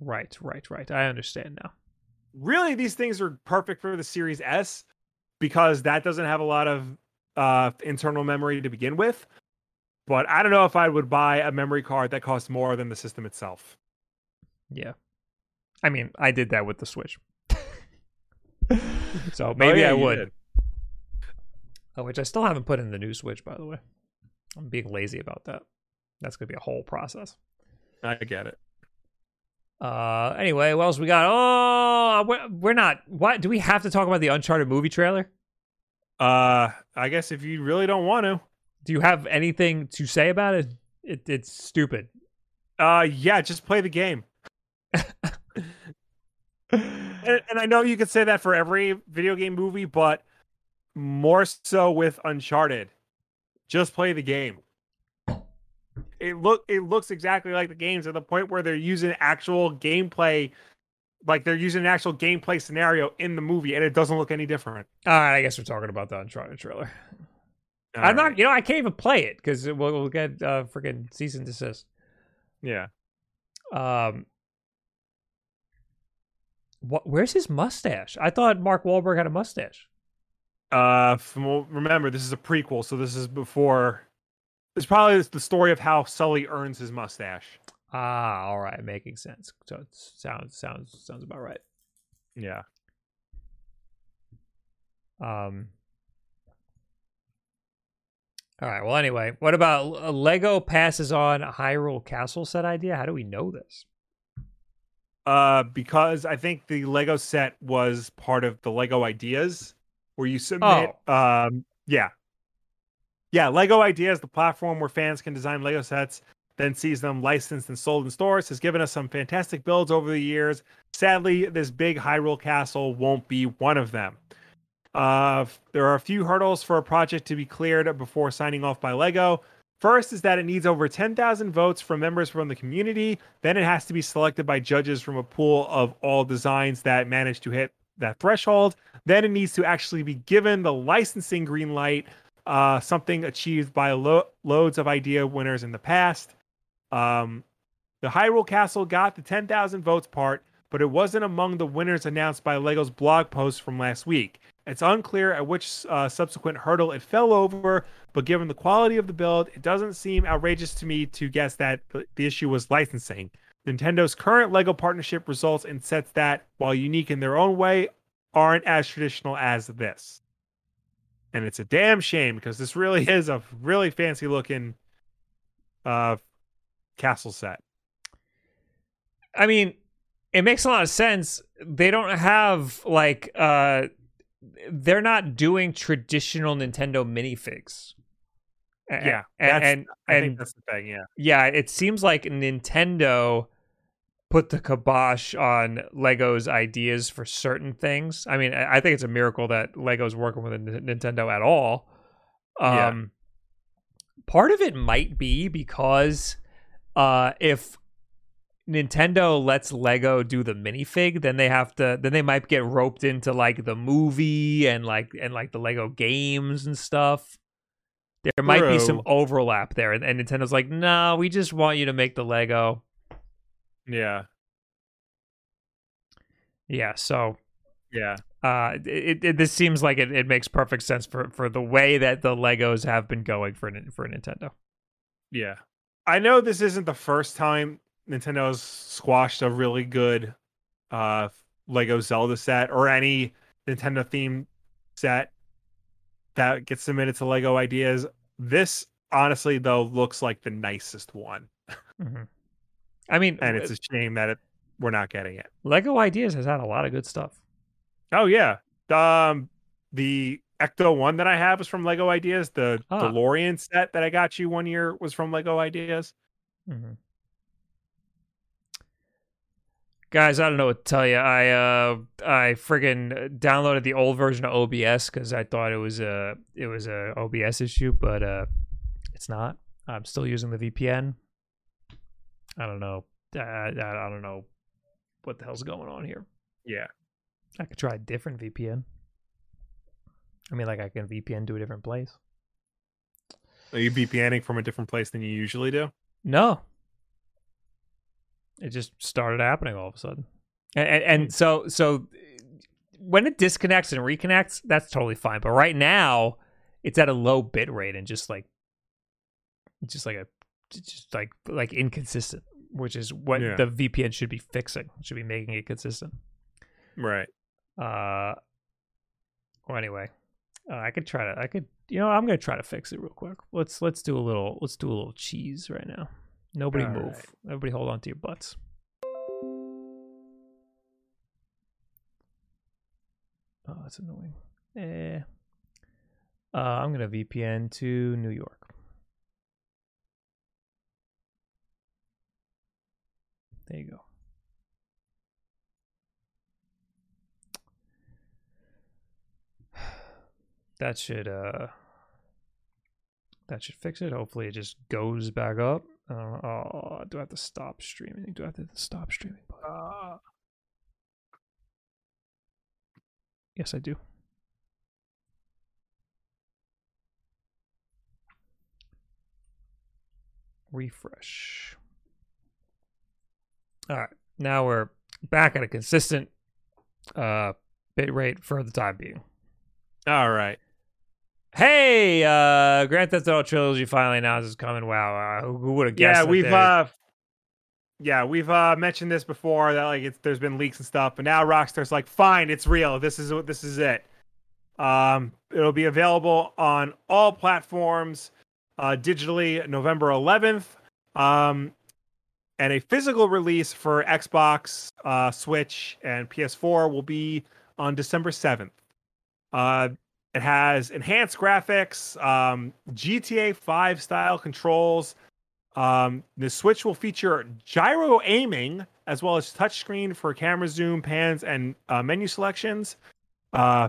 right. Right. Right. I understand now. Really, these things are perfect for the Series S because that doesn't have a lot of uh, internal memory to begin with. But I don't know if I would buy a memory card that costs more than the system itself. Yeah. I mean, I did that with the Switch. so maybe Oh, yeah, I would. did. Oh, which I still haven't put in the new Switch, by the way. I'm being lazy about that. That's gonna be a whole process. I get it. Uh, anyway, what else we got? Oh, we're, we're not. What do we have to talk about the Uncharted movie trailer? Uh, I guess if you really don't want to, Do you have anything to say about it? it it's stupid. uh, yeah, just play the game. And, and I know you could say that for every video game movie, but more so with Uncharted. Just play the game. It look it looks exactly like the games at the point where they're using actual gameplay, like they're using an actual gameplay scenario in the movie, and it doesn't look any different. All right, I guess we're talking about the Uncharted trailer. I'm All not. You know, I can't even play it because we'll, we'll get uh freaking cease and desist. Yeah. Um, what? Where's his mustache? I thought Mark Wahlberg had a mustache. Uh, from, remember this is a prequel, so this is before. It's probably the story of how Sully earns his mustache. Ah, all right, making sense. So it sounds sounds sounds about right. Yeah. Um. All right. Well, anyway, what about uh, Lego passes on Hyrule Castle set idea? How do we know this? Uh, because I think the Lego set was part of the Lego Ideas, where you submit. Um, yeah, yeah. Lego Ideas, the platform where fans can design Lego sets, then sees them licensed and sold in stores, has given us some fantastic builds over the years. Sadly, this big Hyrule Castle won't be one of them. Uh, there are a few hurdles for a project to be cleared before signing off by Lego. First is that it needs over 10,000 votes from members from the community. Then it has to be selected by judges from a pool of all designs that manage to hit that threshold. Then it needs to actually be given the licensing green light, uh, something achieved by lo- loads of idea winners in the past. Um, the Hyrule Castle got the 10,000 votes part, but it wasn't among the winners announced by LEGO's blog post from last week. It's unclear at which uh, subsequent hurdle it fell over, but given the quality of the build, it doesn't seem outrageous to me to guess that the- the issue was licensing. Nintendo's current LEGO partnership results in sets that, while unique in their own way, aren't as traditional as this. And it's a damn shame because this really is a really fancy looking uh castle set. I mean, it makes a lot of sense. They don't have like uh they're not doing traditional Nintendo minifigs. Yeah, and that's- and, I think that's the thing, yeah. yeah, it seems like Nintendo put the kibosh on Lego's ideas for certain things. I mean, I think it's a miracle that Lego's working with Nintendo at all. Um, Yeah. part of it might be because uh, if Nintendo lets Lego do the minifig, then they have to then they might get roped into like the movie and like and like the Lego games and stuff. There might be some overlap there, and, and Nintendo's like, "No, we just want you to make the Lego." Yeah. Yeah, so Yeah. uh, it, it this seems like it, it makes perfect sense for for the way that the Legos have been going for for Nintendo. Yeah. I know this isn't the first time Nintendo's squashed a really good uh Lego Zelda set or any Nintendo themed set that gets submitted to Lego Ideas. This honestly though looks like the nicest one. Mhm. I mean, And it's a shame that it, we're not getting it. Lego Ideas has had a lot of good stuff. Oh yeah. Um the Ecto one that I have is from Lego Ideas. The Ah. DeLorean set that I got you one year was from Lego Ideas. Mhm. Guys, I don't know what to tell you. I uh I friggin' downloaded the old version of OBS because I thought it was a it was a OBS issue, but uh it's not. I'm still using the VPN. I don't know. I, I, I don't know what the hell's going on here. Yeah. I could try a different VPN. I mean, like I can VPN to a different place. Are you VPNing from a different place than you usually do? No. It just started happening all of a sudden. And, and, and so so when it disconnects and reconnects, that's totally fine. But right now, it's at a low bit rate and just like just like a just like like inconsistent, which is what Yeah. the VPN should be fixing. Should be making it consistent. Right. Uh well anyway, uh, I could try to I could you know, I'm going to try to fix it real quick. Let's let's do a little let's do a little cheese right now. Nobody All move. right. Everybody hold on to your butts. Oh, that's annoying. Eh. Uh, I'm going to VPN to New York. There you go. That should uh that should fix it. Hopefully it just goes back up. Uh, oh, do I have to stop streaming? Do I have to stop streaming button? Uh, Yes, I do. Refresh. All right. Now we're back at a consistent uh bit rate for the time being. all right. Hey, uh Grand Theft Auto Trilogy finally announced is coming. Wow, uh, who, who would have guessed? Yeah, we've uh yeah, we've uh mentioned this before that like it's there's been leaks and stuff, but now Rockstar's like, fine, it's real. This is what this is it. Um it'll be available on all platforms uh digitally November 11th. Um and a physical release for Xbox, uh Switch and PS4 will be on December 7th. Uh it has enhanced graphics, um, GTA 5 style controls. Um, the Switch will feature gyro aiming as well as touchscreen for camera zoom, pans, and uh, menu selections. Uh,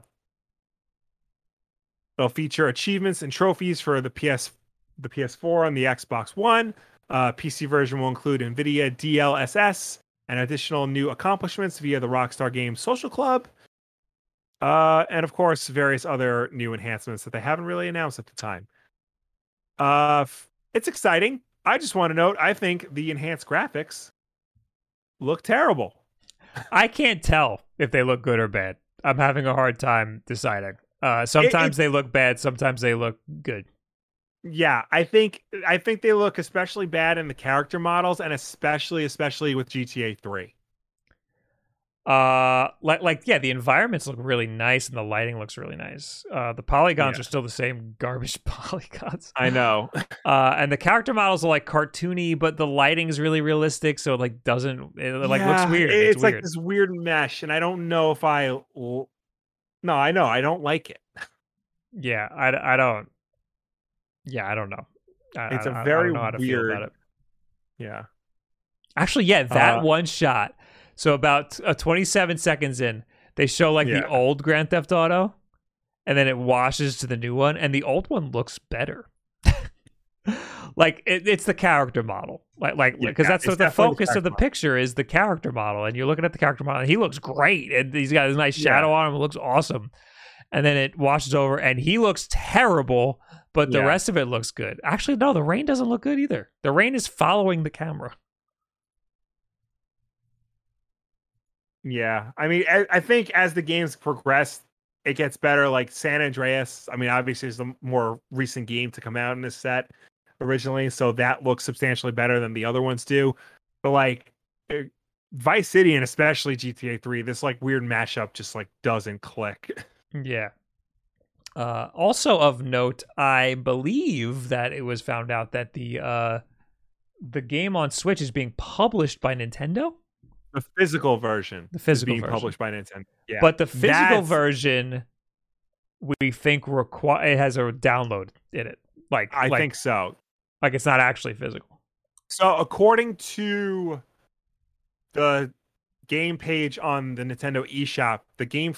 it'll feature achievements and trophies for the PS, the PS4, and the Xbox One. Uh, PC version will include NVIDIA DLSS and additional new accomplishments via the Rockstar Games Social Club. Uh, and of course, various other new enhancements that they haven't really announced at the time. Uh, it's exciting. I just want to note, I think the enhanced graphics look terrible. I can't tell if they look good or bad. I'm having a hard time deciding. Uh, sometimes they look bad, sometimes they look good. Yeah, I think I think they look especially bad in the character models, and especially especially with GTA Three. Uh, like like yeah, the environments look really nice and the lighting looks really nice. Uh, the polygons Yeah. are still the same garbage polygons. I know. Uh, and the character models are like cartoony, but the lighting is really realistic, so it like doesn't it like looks weird. it- It's, It's, like weird. this weird mesh, and I don't know if I. No, I know I don't like it. Yeah, I, I don't. Yeah, I don't know. I, It's a a I very don't know how to feel about weird- it. Yeah. Actually, yeah, that Uh, one shot. So about uh, 27 seconds in, they show like the old Grand Theft Auto, and then it washes to the new one, and the old one looks better. like it, it's the character model, like like because ca- that's what the focus of the model. picture is the character model, and you're looking at the character model, and he looks great, and he's got this nice Yeah. shadow on him, it looks awesome. And then it washes over, and he looks terrible, but the Yeah. rest of it looks good. Actually, no, the rain doesn't look good either. The rain is following the camera. Yeah, I mean, I, I think as the games progress, it gets better. Like San Andreas, I mean, obviously is the more recent game to come out in this set originally, so that looks substantially better than the other ones do. But like uh, Vice City and especially GTA Three, this like weird mashup just like doesn't click. Yeah. Uh, also of note, I believe that it was found out that the uh, the game on Switch is being published by Nintendo, The physical version, the physical being version. published by Nintendo. Yeah, but the physical that's- version we think require it has a download in it. Like I like, think so. like it's not actually physical. So according to the game page on the Nintendo eShop, the game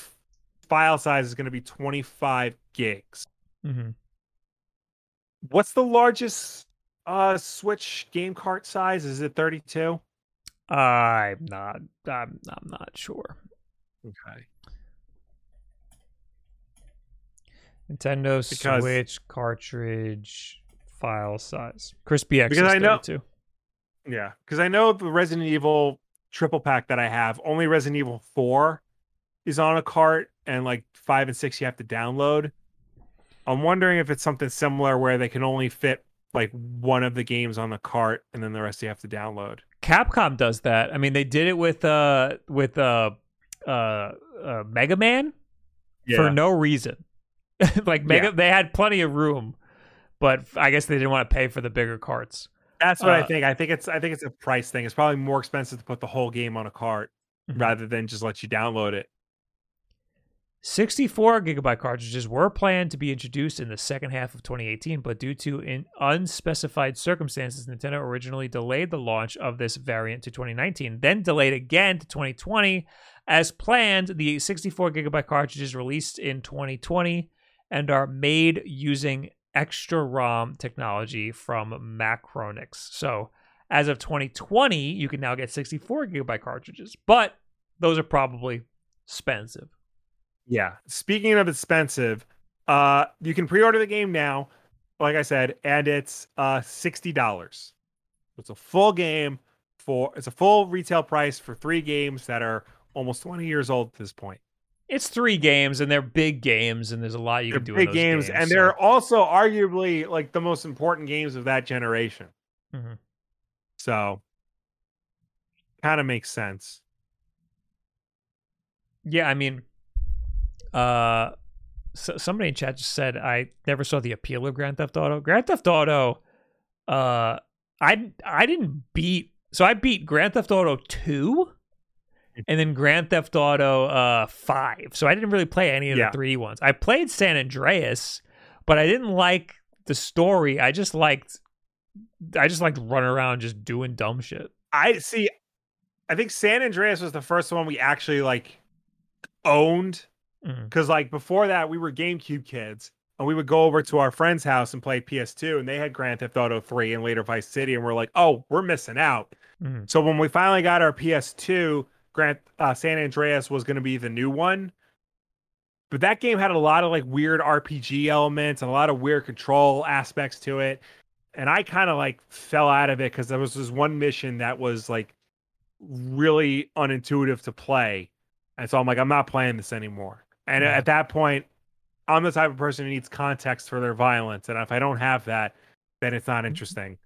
file size is going to be 25 gigs. Mm-hmm. What's the largest uh Switch game cart size? Is it 32? I'm not. I'm. I'm not sure. Okay. Nintendo Because- Switch cartridge file size. Crispy X Because I know- 32. Yeah, because I know the Resident Evil triple pack that I have, only Resident Evil 4 is on a cart, and like five and six you have to download. I'm wondering if it's something similar where they can only fit like one of the games on the cart, and then the rest you have to download. Capcom does that. I mean, they did it with uh with uh uh, uh Mega Man for no reason. like Mega, Yeah. they had plenty of room, but I guess they didn't want to pay for the bigger carts. That's what I uh, think. I think it's I think it's a price thing. It's probably more expensive to put the whole game on a cart Mhm. rather than just let you download it. 64 gigabyte cartridges were planned to be introduced in the second half of 2018, but due to unspecified circumstances, Nintendo originally delayed the launch of this variant to 2019, then delayed again to 2020. As planned, the 64 gigabyte cartridges released in 2020 and are made using XtraROM technology from Macronix. So, as of 2020, you can now get 64 gigabyte cartridges, but those are probably expensive. Yeah. Speaking of expensive, uh, you can pre-order the game now, like I said, and it's uh sixty dollars. It's a full game for it's a full retail price for three games that are almost twenty years old at this point. It's three games, and they're big games, and there's a lot you They're can do. big games, games, and so- they're also arguably like the most important games of that generation. Mhm. So, kind of makes sense. yeah. I mean, uh, so, somebody in chat just said I never saw the appeal of Grand Theft Auto. Grand Theft Auto, uh, I I didn't beat. So I beat Grand Theft Auto two, and then Grand Theft Auto uh five. So I didn't really play any of Yeah. the 3D ones. I played San Andreas, but I didn't like the story. I just liked. I just liked running around just doing dumb shit. I see. I think San Andreas was the first one we actually like owned Because like before that we were GameCube kids and we would go over to our friend's house and play PS2 and they had Grand Theft Auto 3 and later Vice City and we're like, oh, we're missing out. Mhm. So when we finally got our PS2, Grand uh, San Andreas was going to be the new one. But that game had a lot of like weird RPG elements and a lot of weird control aspects to it. And I kind of like fell out of it because there was this one mission that was like really unintuitive to play. And so I'm like, I'm not playing this anymore. And Yeah. at that point, I'm the type of person who needs context for their violence. And if I don't have that, then it's not mm-hmm. interesting.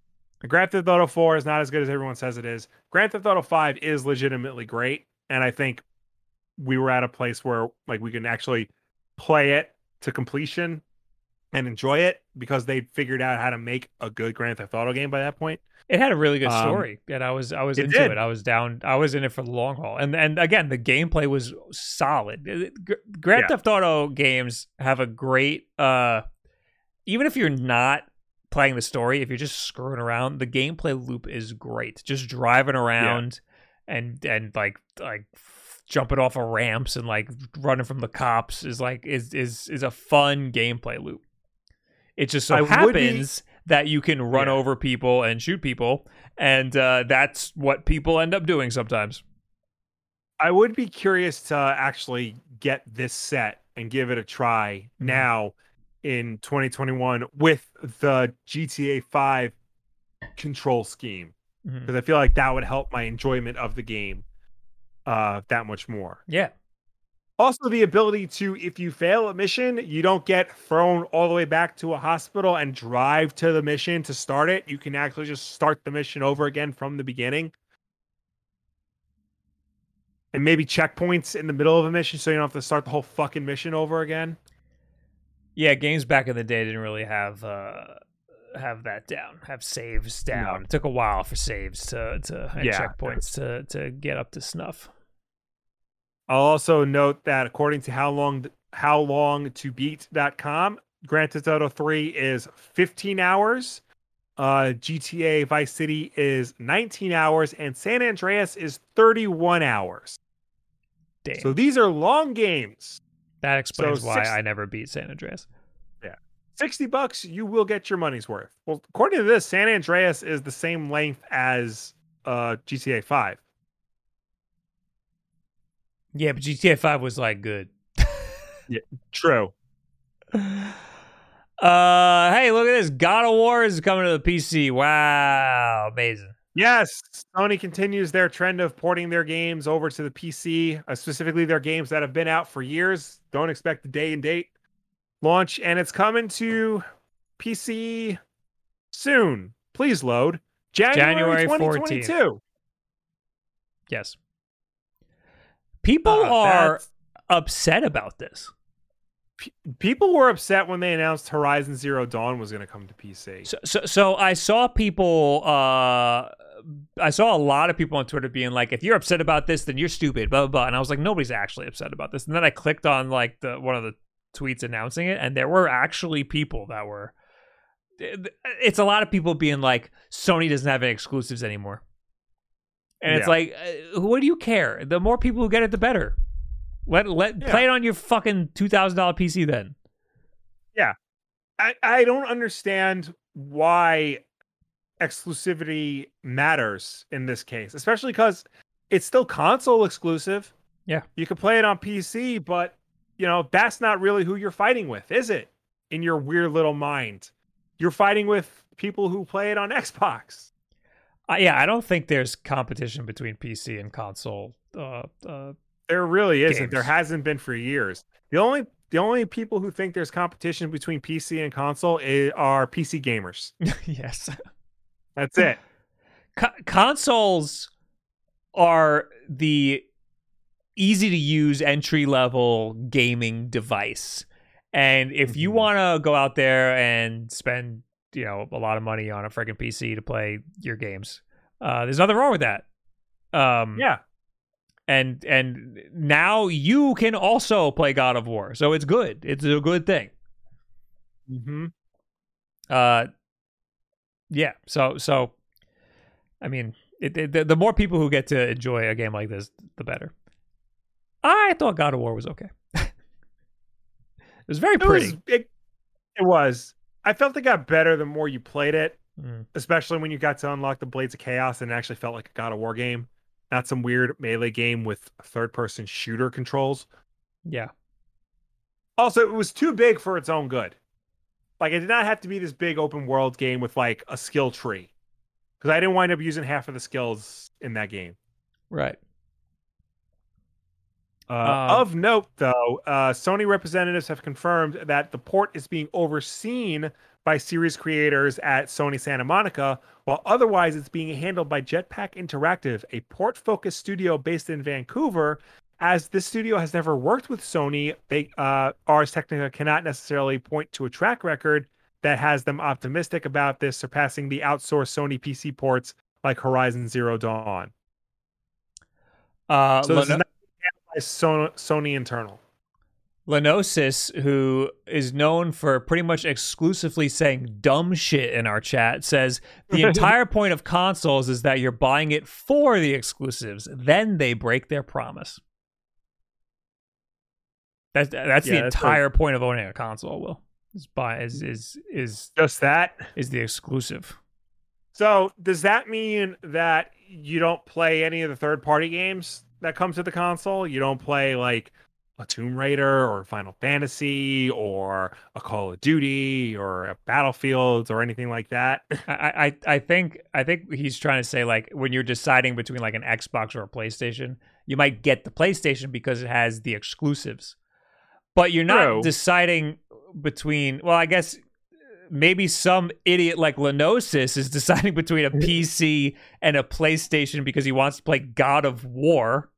Grand Theft Auto 4 is not as good as everyone says it is. Grand Theft Auto 5 is legitimately great. And I think we were at a place where like we can actually play it to completion and enjoy it because they figured out how to make a good Grand Theft Auto game by that point. It had a really good Um, story, and I was I was it into did. it. I was down. I was in it for the long haul, and and again, the gameplay was solid. Grand Yeah. Theft Auto games have a great. uh Even if you're not playing the story, if you're just screwing around, the gameplay loop is great. Just driving around and and like like jumping off of ramps and like running from the cops is like is is is a fun gameplay loop. It just so I happens that you can run Yeah. over people and shoot people, and uh, that's what people end up doing sometimes. I would be curious to actually get this set and give it a try Mhm. now in 2021 with the GTA 5 control scheme because I feel like that would help my enjoyment of the game uh that much more. Yeah, Also the ability to if you fail a mission, you don't get thrown all the way back to a hospital and drive to the mission to start it. You can actually just start the mission over again from the beginning. And maybe checkpoints in the middle of a mission so you don't have to start the whole fucking mission over again. yeah. Games back in the day didn't really have uh, have that down, have saves down. It took a while for saves to to and Yeah. checkpoints to to get up to snuff. I'll also note that according to how long how long to beat.com, Grand Theft Auto 3 is 15 hours Uh, GTA Vice City is 19 hours, and San Andreas is 31 hours. Damn. So these are long games. that explains so why six- I never beat San Andreas. Yeah. 60 bucks, you will get your money's worth. Well, according to this, San Andreas is the same length as uh, GTA 5. Yeah, but GTA 5 was like good. yeah, True. Uh, hey, look at this. God of War is coming to the PC. Wow, amazing. Yes, Sony continues their trend of porting their games over to the PC, uh, specifically their games that have been out for years. Don't expect the day and date launch, and it's coming to PC soon. Please load January, January 2022. Yes. People Uh, are that's- upset about this. P- people were upset when they announced Horizon Zero Dawn was going to come to PC. So, so, so I saw people. Uh, I saw a lot of people on Twitter being like, "If you're upset about this, then you're stupid." Blah blah blah. And I was like, nobody's actually upset about this. And then I clicked on like the one of the tweets announcing it, and there were actually people that were. It's a lot of people being like, "Sony doesn't have any exclusives anymore," and it's like, uh, what do you care? The more people who get it, the better. Let let Yeah. play it on your fucking two thousand dollar PC then. Yeah, I, I don't understand why exclusivity matters in this case, especially because it's still console exclusive. Yeah. You can play it on PC, but you know, that's not really who you're fighting with, is it? In your weird little mind. You're fighting with people who play it on Xbox. Uh, yeah, I don't think there's competition between PC and console. Uh, uh, There really isn't. There hasn't been for years. The only the only people who think there's competition between PC and console are PC gamers. yes, That's it. Co- consoles are the easy to use entry level gaming device, and if you Mhm. want to go out there and spend you know a lot of money on a freaking PC to play your games, uh, there's nothing wrong with that. Um, Yeah. and and now you can also play God of War, so it's good. It's a good thing. hmm Uh, yeah. So so, I mean, it, it, the, the more people who get to enjoy a game like this, the better. I thought God of War was okay. it was very It pretty. was, it, it was. I felt it got better the more you played it, Mm. especially when you got to unlock the Blades of Chaos and it actually felt like a God of War game, not some weird melee game with third person shooter controls. Yeah. Also, it was too big for its own good. Like, it did not have to be this big open world game with like a skill tree. Because I didn't wind up using half of the skills in that game. Right. Uh, Um, of note, though, uh, Sony representatives have confirmed that the port is being overseen by series creators at Sony Santa Monica, while otherwise it's being handled by Jetpack Interactive, a port focused studio based in Vancouver. As this studio has never worked with Sony, they, uh, Ars Technica cannot necessarily point to a track record that has them optimistic about this surpassing the outsourced Sony PC ports like Horizon Zero Dawn. Uh, So this Leno- is not Sony, Sony internal. Lenosis, who is known for pretty much exclusively saying dumb shit in our chat, says the entire point of consoles is that you're buying it for the exclusives. Then they break their promise. That's that's the that's entire point of owning a console. Will is buy is is is Just that. is the exclusive. So does that mean that you don't play any of the third party games that come to the console? You don't play like a Tomb Raider or Final Fantasy or a Call of Duty or a Battlefield or anything like that? I, I I think I think he's trying to say like when you're deciding between like an Xbox or a PlayStation, you might get the PlayStation because it has the exclusives, but you're not True. deciding between. Well, I guess maybe some idiot like Lenosis is deciding between a PC and a PlayStation because he wants to play God of War.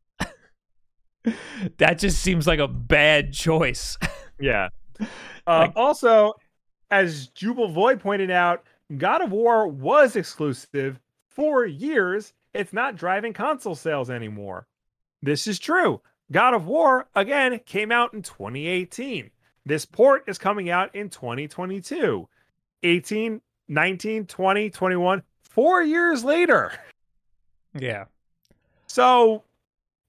that just seems like a bad choice. Yeah. Uh, Like- also, as Jubal Void pointed out, God of War was exclusive for years. It's not driving console sales anymore. This is true. God of War, again, came out in 2018. This port is coming out in 2022. 18, 19, 20, 21, four years later. Yeah. So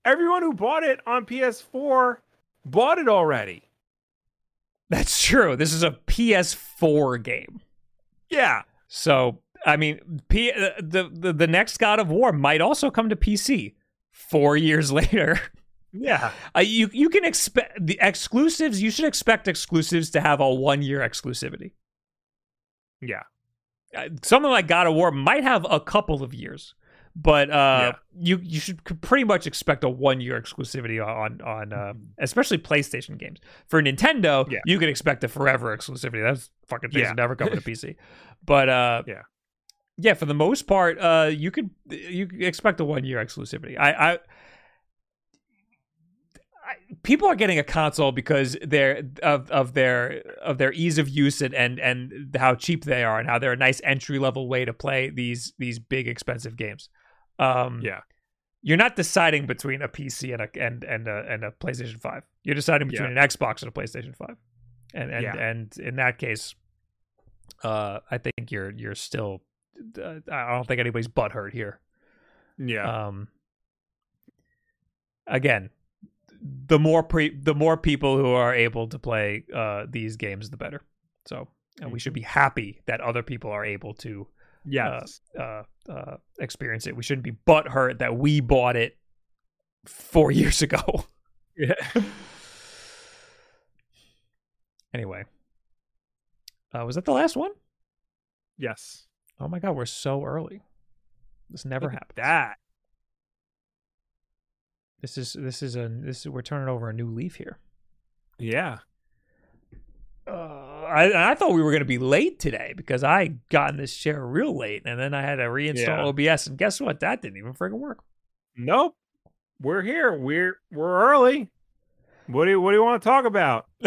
everyone who bought it on PS4 bought it already. That's true. This is a PS4 game. Yeah. So, I mean, P- the, the the next God of War might also come to PC 4 years later. Yeah. Uh, you you can expect the exclusives, you should expect exclusives to have a 1-year exclusivity. Yeah. Uh, something like God of War might have a couple of years. But uh, you you should pretty much expect a one year exclusivity on on uh, especially PlayStation games. For Nintendo, Yeah. you can expect a forever exclusivity. That's fucking things Yeah. never coming to PC. But uh, Yeah. yeah, for the most part, uh, you could you could expect a one year exclusivity. I, I I, people are getting a console because they're of, of their of their ease of use and, and and how cheap they are and how they're a nice entry level way to play these these big expensive games. Um, Yeah. you're not deciding between a PC and a and and a, and a PlayStation Five. You're deciding between an Xbox and a PlayStation Five, and and Yeah. and in that case, uh, I think you're you're still. Uh, I don't think anybody's butthurt here. Yeah. Um, again, the more pre- the more people who are able to play uh, these games, the better. So and we should be happy that other people are able to yes. uh, uh, experience it. We shouldn't be butthurt that we bought it four years ago. yeah. anyway, uh, was that the last one? Yes. Oh my god, we're so early. This never Look happens. That. This is this is a this is we're turning over a new leaf here. Yeah. Uh, I I thought we were gonna be late today because I got in this chair real late, and then I had to reinstall OBS, and guess what? That didn't even friggin' work. Nope. We're here. We're we're early. What do you what do you want to talk about?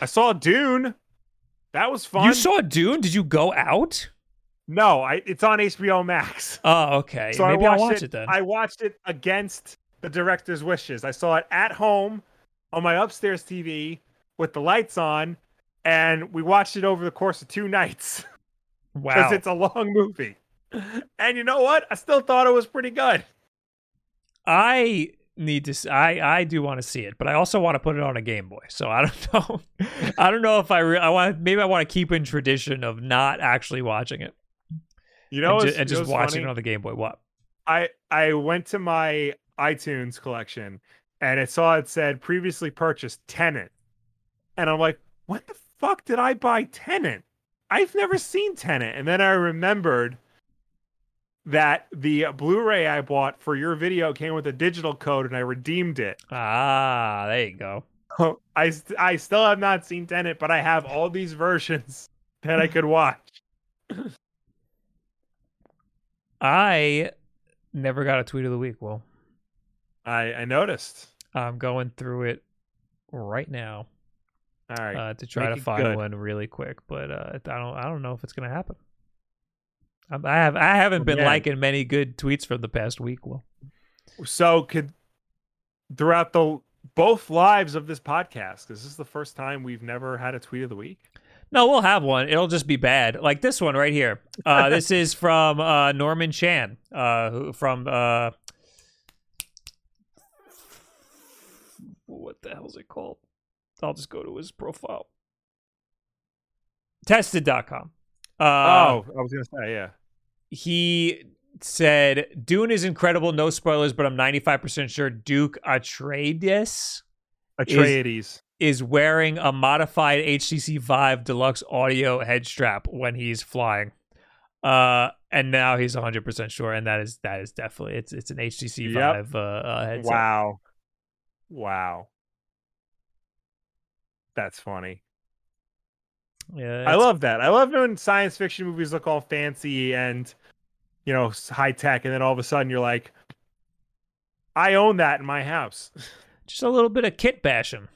I saw Dune. That was fun. You saw Dune? Did you go out? no, I it's on HBO Max. Oh, okay. So Maybe I I'll watch it, then. I watched it against the director's wishes. I saw it at home on my upstairs TV with the lights on, and we watched it over the course of two nights because it's a long movie. And you know what? I still thought it was pretty good. I need to. I I do want to see it, but I also want to put it on a Game Boy. So I don't know. I don't know if I. Re- I want. Maybe I want to keep in tradition of not actually watching it You know, and, ju- and just watching funny? it on the Game Boy. What? I I went to my iTunes collection and it saw it said previously purchased Tenet, and I'm like, what the fuck did I buy Tenet? I've never seen Tenet, and then I remembered that the Blu-ray I bought for your video came with a digital code, and I redeemed it. Ah, there you go. I I still have not seen Tenet, but I have all these versions that I could watch. I never got a tweet of the week. Well, I I noticed. I'm going through it right now All right, uh, to try make to find good. one really quick, but uh, I don't. I don't know if it's gonna happen. I'm- I have. I haven't been man. liking many good tweets from the past week. Well, so could throughout the both lives of this podcast because this is the first time we've never had a tweet of the week No, we'll have one. It'll just be bad, like this one right here. Uh, this is from uh, Norman Chan, uh, who, from uh, what the hell is it called? I'll just go to his profile. Tested.com. Uh, oh i was gonna say yeah he said Dune is incredible. No spoilers, but I'm 95% sure Duke Atreides atreides is wearing a modified HTC Vive Deluxe audio head strap when he's flying. Uh, and now he's 100% sure, and that is that is definitely it's it's an HTC Yep. Vive uh, uh headset. wow wow that's funny Yeah, i love that i love when science fiction movies look all fancy and you know high tech and then all of a sudden you're like i own that in my house just a little bit of kit bashing.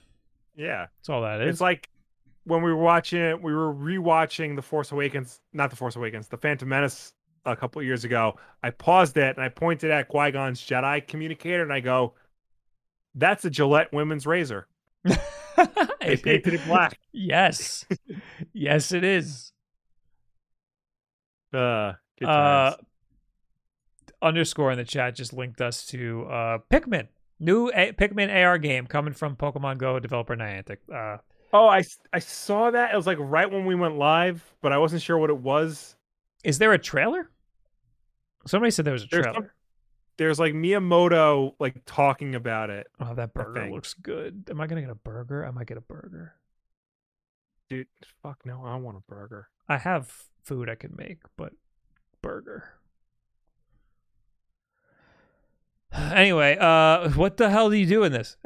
yeah That's all that is. It's like when we were watching it, we were rewatching The Force Awakens, not The Force Awakens, The Phantom Menace a couple years ago. I paused it and I pointed at Qui Gon's Jedi communicator and I go, "That's a Gillette women's razor. They painted it black." yes, yes, it is. Uh, good Uh, underscore in the chat just linked us to uh, Pikmin, new A- Pikmin AR game coming from Pokemon Go developer Niantic. Uh, oh, I I saw that. It was like right when we went live, but I wasn't sure what it was. is there a trailer? Somebody said there was a trailer. some- There's like Miyamoto like talking about it, Oh, that burger looks good. Am I gonna get a burger? I might get a burger. dude. Fuck no, I want a burger. I have food I could make, but burger. Anyway, uh, what the hell do you do in this?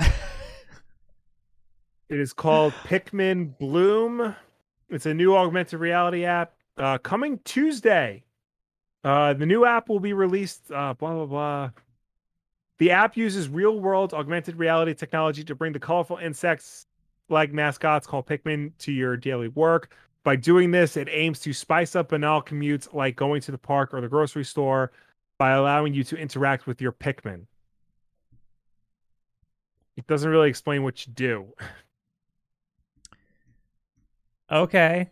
It is called Pikmin Bloom. It's a new augmented reality app uh, coming Tuesday. Uh, the new app will be released. Uh, blah blah blah. The app uses real world augmented reality technology to bring the colorful insects like mascots called Pikmin to your daily work. By doing this, it aims to spice up banal commutes like going to the park or the grocery store by allowing you to interact with your Pikmin. It doesn't really explain what you do. okay.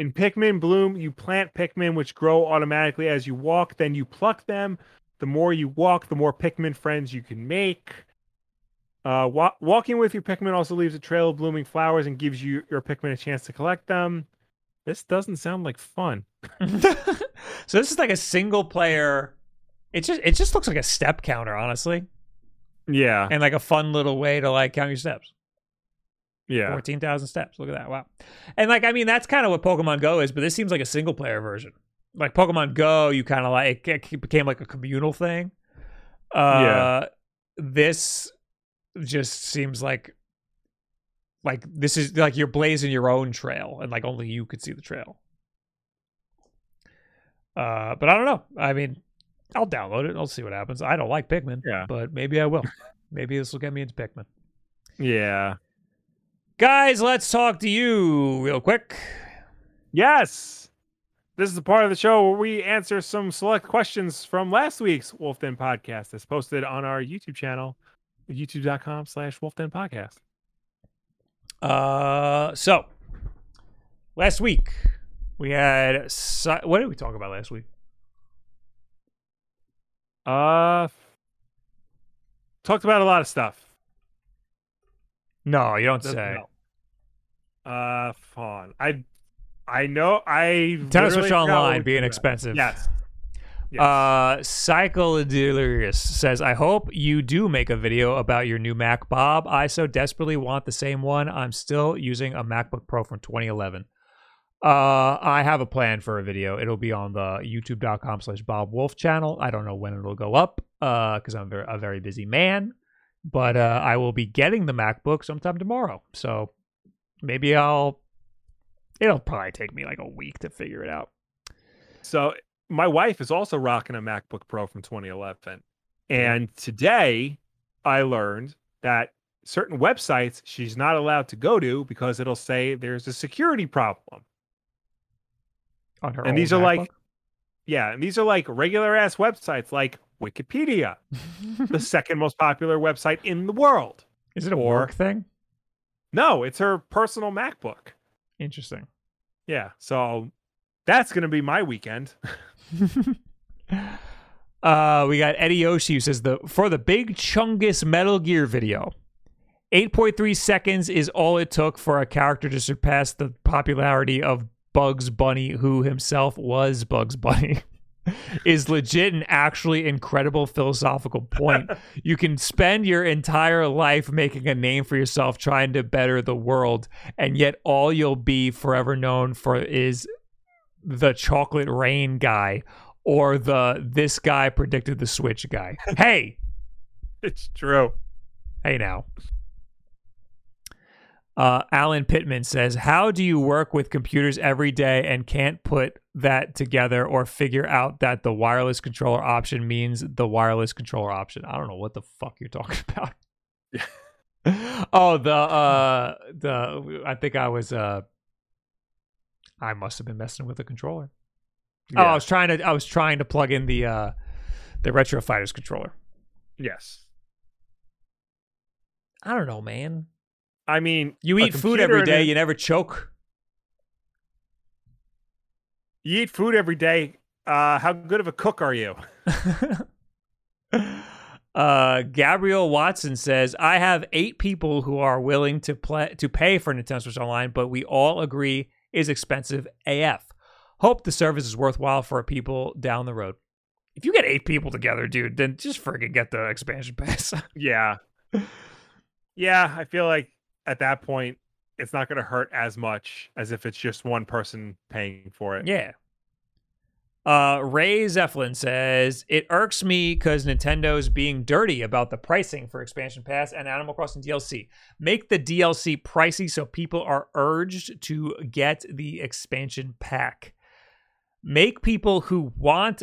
In Pikmin Bloom, you plant Pikmin which grow automatically as you walk, then you pluck them. The more you walk, the more Pikmin friends you can make. Uh, wa- walking with your Pikmin also leaves a trail of blooming flowers and gives you your Pikmin a chance to collect them. This doesn't sound like fun. so this is like a single player. It just it just looks like a step counter, honestly, Yeah, and like a fun little way to like count your steps. Yeah, Fourteen thousand steps. Look at that! Wow. And like I mean, that's kind of what Pokemon Go is, but this seems like a single player version. Like Pokemon Go, you kind of like it became like a communal thing. Uh, Yeah. This just seems like like this is like you're blazing your own trail, and like only you could see the trail. Uh, but I don't know. I mean, I'll download it. I'll see what happens. I don't like Pikmin, Yeah. but maybe I will. maybe this will get me into Pikmin. yeah. Guys, let's talk to you real quick. Yes. This is the part of the show where we answer some select questions from last week's Wolf Den podcast that's posted on our YouTube channel, youtube.com slash Wolf Den podcast. Uh, so last week we had si- what did we talk about last week? Uh, talked about a lot of stuff. No, you don't say. help. Uh, fun. I, I know. I Tennis Switch Online being expensive. Yes. Yes. Uh, Cyclodelirious says, "I hope you do make a video about your new Mac, Bob. I so desperately want the same one. I'm still using a MacBook Pro from 2011. Uh, I have a plan for a video. It'll be on the YouTube.com/slash Bob Wolf channel. I don't know when it'll go up, uh, because I'm very, a very busy man. But uh, I will be getting the MacBook sometime tomorrow. So maybe I'll. It'll probably take me like a week to figure it out. So my wife is also rocking a MacBook Pro from 2011. And today I learned that certain websites she's not allowed to go to because it'll say there's a security problem. On her And these are like yeah, and these are like regular ass websites like Wikipedia, the second most popular website in the world. Is it a or- work thing? No, it's her personal MacBook. Interesting. Yeah, so that's going to be my weekend. uh, we got Eddie Yoshi who says the for the big Chungus Metal Gear video. 8.3 seconds is all it took for a character to surpass the popularity of Bugs Bunny, who himself was Bugs Bunny. is legit an actually incredible philosophical point. you can spend your entire life making a name for yourself trying to better the world, and yet all you'll be forever known for is the chocolate rain guy or the this guy predicted the switch guy. hey, It's true. hey now. Uh, Alan Pittman says, "How do you work with computers every day and can't put that together or figure out that the wireless controller option means the wireless controller option?" I don't know what the fuck you're talking about. oh, the uh, the I think I was uh, I must have been messing with the controller. Oh, I was trying to I was trying to plug in the uh, the Retro Fighters controller. Yes. I don't know, man. I mean, You eat food every day, every and day, a- you never choke. You eat food every day. Uh, how good of a cook are you? uh, Gabriel Watson says, "I have eight people who are willing to play to pay for Nintendo Switch Online, but we all agree is expensive AF. Hope the service is worthwhile for people down the road. If you get eight people together, dude, then just friggin' get the expansion pass. yeah, yeah. I feel like at that point, it's not going to hurt as much as if it's just one person paying for it. Yeah, uh, Ray Zeppelin says it irks me because Nintendo's being dirty about the pricing for expansion pass and Animal Crossing DLC. Make the DLC pricey so people are urged to get the expansion pack. Make people who want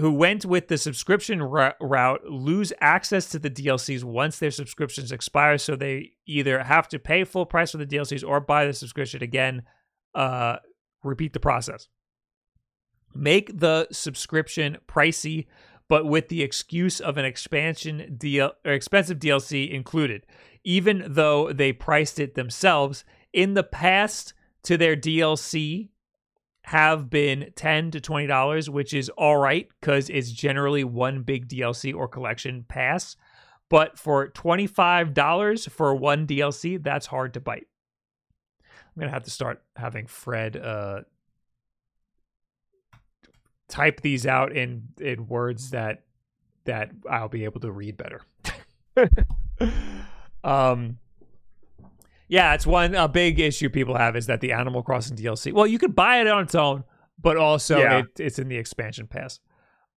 who went with the subscription route lose access to the DLCs once their subscriptions expire, so they either have to pay full price for the DLCs or buy the subscription again. Uh, repeat the process. Make the subscription pricey, but with the excuse of an expansion deal or expensive DLC included, even though they priced it themselves. In the past, to their DLC have been 10 to $20, which is all right because it's generally one big DLC or collection pass. But for $25 for one DLC, that's hard to bite. I'm going to have to start having Fred uh, type these out in in words that that I'll be able to read better. um yeah, it's one a big issue people have is that the Animal Crossing DLC. Well, you could buy it on its own, but also yeah. it, it's in the expansion pass.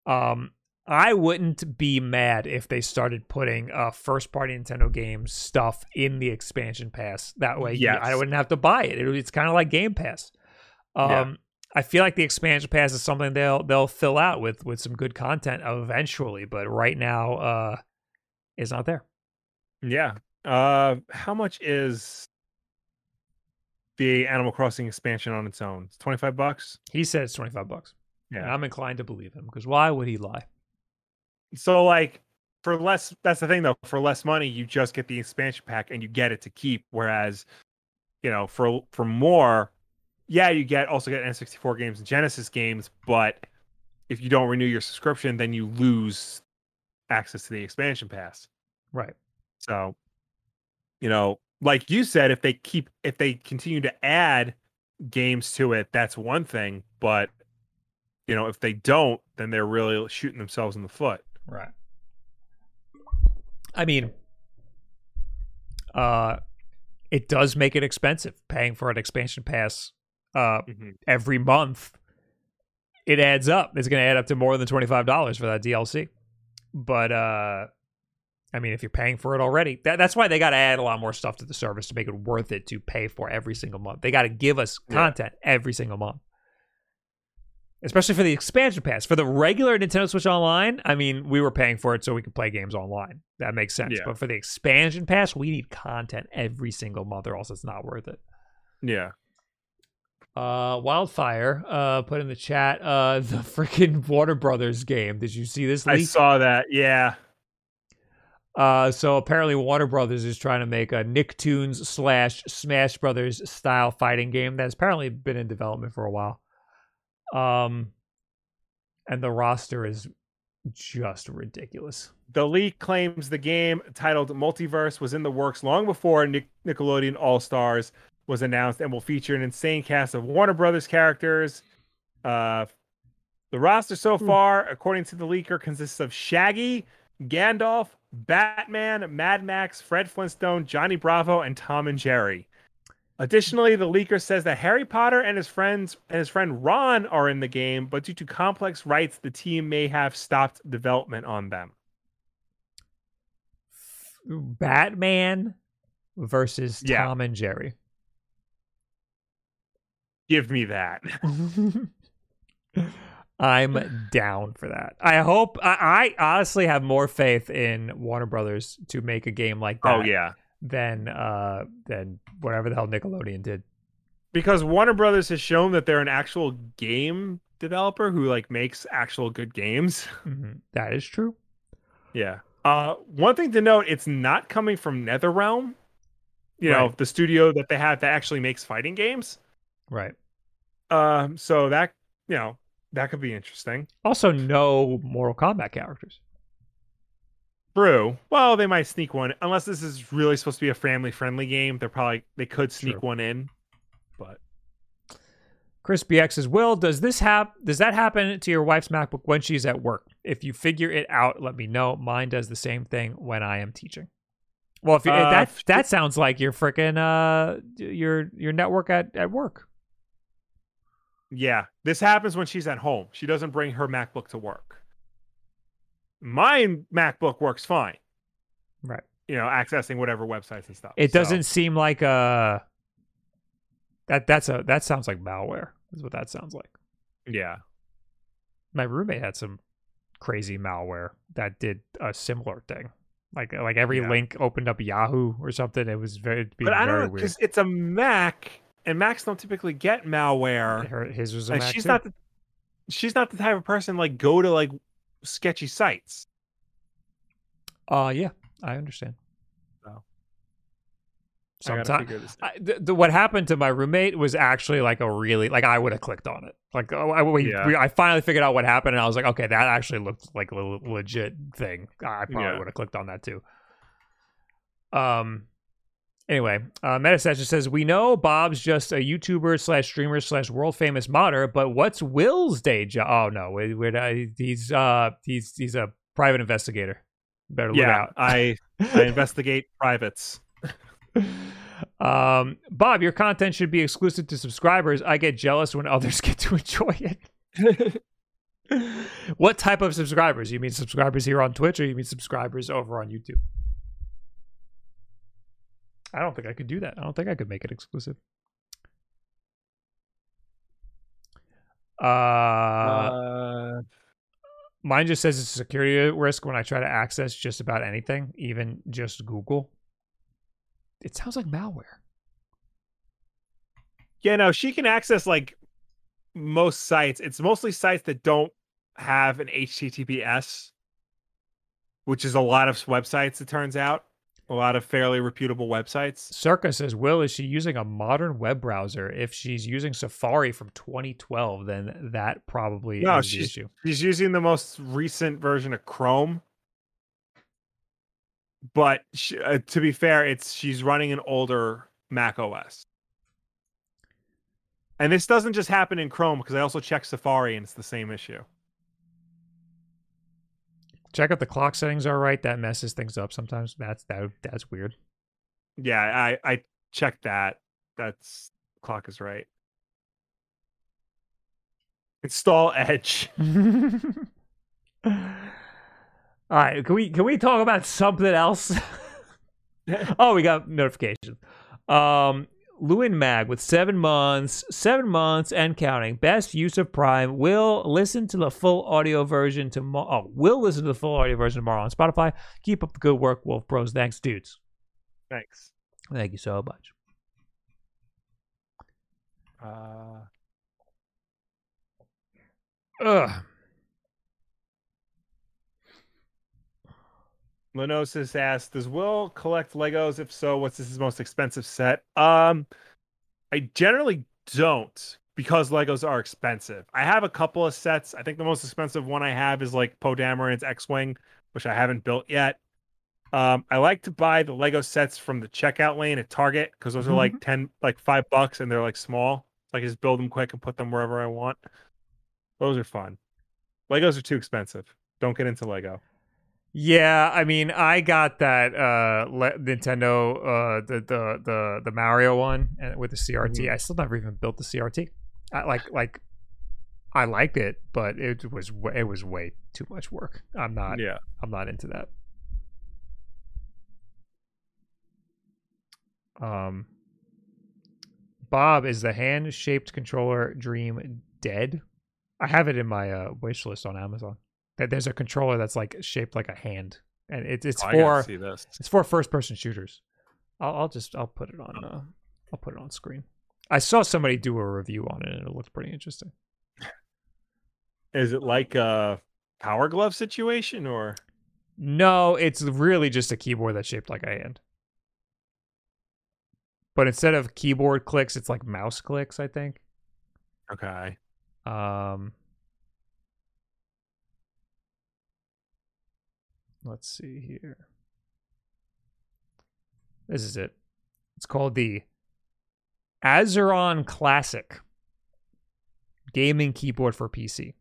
Um I wouldn't be mad if they started putting uh, first party Nintendo games stuff in the expansion pass. That way, yes. I wouldn't have to buy it. it it's kind of like Game Pass. Um, yeah. I feel like the expansion pass is something they'll they'll fill out with with some good content eventually, but right now uh it's not there. Yeah. Uh how much is the Animal Crossing expansion on its own? It's 25 bucks. He says 25 bucks. Yeah. And I'm inclined to believe him because why would he lie? So like for less that's the thing though, for less money you just get the expansion pack and you get it to keep whereas you know, for for more yeah, you get also get N64 games and Genesis games, but if you don't renew your subscription, then you lose access to the expansion pass. Right. So, you know, like you said, if they keep if they continue to add games to it, that's one thing. But you know, if they don't, then they're really shooting themselves in the foot. Right. I mean, uh, it does make it expensive paying for an expansion pass uh, mm-hmm. every month, it adds up. It's going to add up to more than twenty five dollars for that DLC. But uh, I mean, if you're paying for it already, that, that's why they got to add a lot more stuff to the service to make it worth it to pay for every single month. They got to give us content yeah. every single month, especially for the expansion pass. For the regular Nintendo Switch Online, I mean, we were paying for it so we could play games online. That makes sense. Yeah. But for the expansion pass, we need content every single month, or else it's not worth it. Yeah. Uh, Wildfire uh, put in the chat uh, the freaking Warner Brothers game. Did you see this? Leak? I saw that. Yeah. Uh, so apparently Warner Brothers is trying to make a Nicktoons slash Smash Brothers style fighting game that's apparently been in development for a while. Um, and the roster is just ridiculous. The leak claims the game titled Multiverse was in the works long before Nick- Nickelodeon All Stars was announced and will feature an insane cast of Warner Brothers characters. Uh, the roster so hmm. far, according to the leaker, consists of Shaggy, Gandalf, Batman, Mad Max, Fred Flintstone, Johnny Bravo, and Tom and Jerry. Additionally, the leaker says that Harry Potter and his friends and his friend Ron are in the game, but due to complex rights, the team may have stopped development on them. Batman versus yeah. Tom and Jerry. Give me that. I'm down for that. I hope I, I, honestly have more faith in Warner Brothers to make a game like oh, that. Oh yeah. Than uh than whatever the hell Nickelodeon did. Because Warner Brothers has shown that they're an actual game developer who like makes actual good games. Mm-hmm. That is true. Yeah. Uh one thing to note, it's not coming from NetherRealm. You right. know, the studio that they have that actually makes fighting games. Right. Um, so that you know, that could be interesting. Also, no Mortal Kombat characters. True. Well, they might sneak one unless this is really supposed to be a family friendly game. They're probably they could sneak one in, but Chris BX says, Will, does this hap does that happen to your wife's MacBook when she's at work? If you figure it out, let me know. Mine does the same thing when I am teaching. Well, if you, Uh, that that sounds like your freaking uh your your network at, at work. Yeah, this happens when she's at home. She doesn't bring her MacBook to work. My MacBook works fine. Right. You know, accessing whatever websites and stuff. It So, doesn't seem like uh that that's a that sounds like malware. Is what that sounds like. Yeah. My roommate had some crazy malware that did a similar thing. Like like every Yeah. link opened up Yahoo or something. It was very But I don't know weird. because it's a Mac, and Macs don't typically get malware. Her, his was a and Mac she's too. not the she's not the type of person like go to like sketchy sites. Uh yeah, I understand. So. Sometimes figure this I, the, the, what happened to my roommate was actually like a really like I would have clicked on it. Like oh, I, we, Yeah. we, I finally figured out what happened, and I was like, okay, that actually looked like a legit thing. I probably Yeah. would have clicked on that too. Um. Anyway, uh, Metasession says we know Bob's just a YouTuber slash streamer slash world famous modder, but what's Will's day job? Oh no, we, we're he's uh he's he's a private investigator. Better look yeah, out. I I investigate privates. Um, Bob, your content should be exclusive to subscribers. I get jealous when others get to enjoy it. what type of subscribers? You mean subscribers here on Twitch or you mean subscribers over on YouTube? I don't think I could do that. I don't think I could make it exclusive. Uh, Uh, mine just says it's a security risk when I try to access just about anything, even just Google. It sounds like malware. yeah, no, she can access like most sites. It's mostly sites that don't have an HTTPS, which is a lot of websites. It turns out a lot of fairly reputable websites. Circa says, Will, is she using a modern web browser? If she's using Safari from 2012, then that probably No, is the she's- issue. She's using the most recent version of Chrome. But she, uh, to be fair, it's she's running an older Mac OS. And this doesn't just happen in Chrome because I also check Safari and it's the same issue. Check if the clock settings are right. That messes things up sometimes. That's that. That's weird. Yeah, I I checked that. That's clock is right. Install Edge. All right, can we can we talk about something else? oh, we got notifications. Um, Lewin Mag with seven months, seven months and counting. Best use of Prime. Will listen to the full audio version tomorrow. Oh, will listen to the full audio version tomorrow on Spotify. Keep up the good work, Wolf Bros. Thanks, dudes. Thanks. Thank you so much. Uh, Ugh. Lenosis asked, "Does Will collect Legos? If so, what's his most expensive set?" Um, I generally don't because Legos are expensive. I have a couple of sets. I think the most expensive one I have is like Poe Dameron's X-wing, which I haven't built yet. Um, I like to buy the Lego sets from the checkout lane at Target because those are like ten, like five bucks, and they're like small. So I can just build them quick and put them wherever I want. Those are fun. Legos are too expensive. Don't get into Lego. Yeah, I mean, I got that uh le- Nintendo uh the the the the Mario one with the CRT. I still never even built the CRT. I like like I liked it, but it was it was way too much work. I'm not Yeah. I'm not into that. Um Bob is the hand-shaped controller dream dead? I have it in my uh, wish list on Amazon. That there's a controller that's like shaped like a hand, and it, it's Oh, for see this. it's for first-person shooters. I'll, I'll just I'll put it on uh, I'll put it on screen. I saw somebody do a review on it, and it looked pretty interesting. Is it like a power glove situation or No, it's really just a keyboard that's shaped like a hand. But instead of keyboard clicks, it's like mouse clicks, I think. okay? Um, let's see here. This is it. It's called the Azeron Classic gaming keyboard for PC.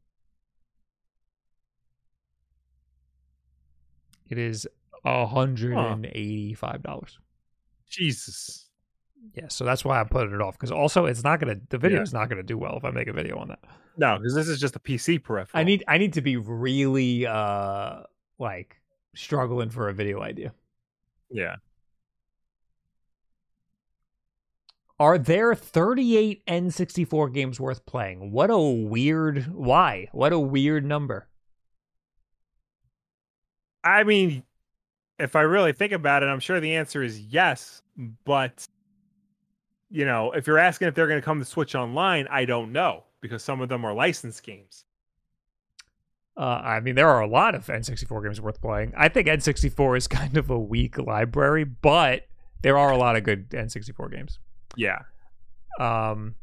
It is hundred and eighty-five dollars. Jesus. Yeah, so that's why I'm putting it off because also it's not gonna the video is not gonna do well if I make a video on that. No, because this is just a PC peripheral. I need I need to be really uh like struggling for a video idea. Yeah. Are there 38 N64 games worth playing? What a weird why? What a weird number. I mean, if I really think about it, I'm sure the answer is yes. But you know, if you're asking if they're going to come to Switch Online, I don't know because some of them are licensed games. Uh, I mean, there are a lot of N64 games worth playing. I think N64 is kind of a weak library, but there are a lot of good N64 games. Yeah. Um.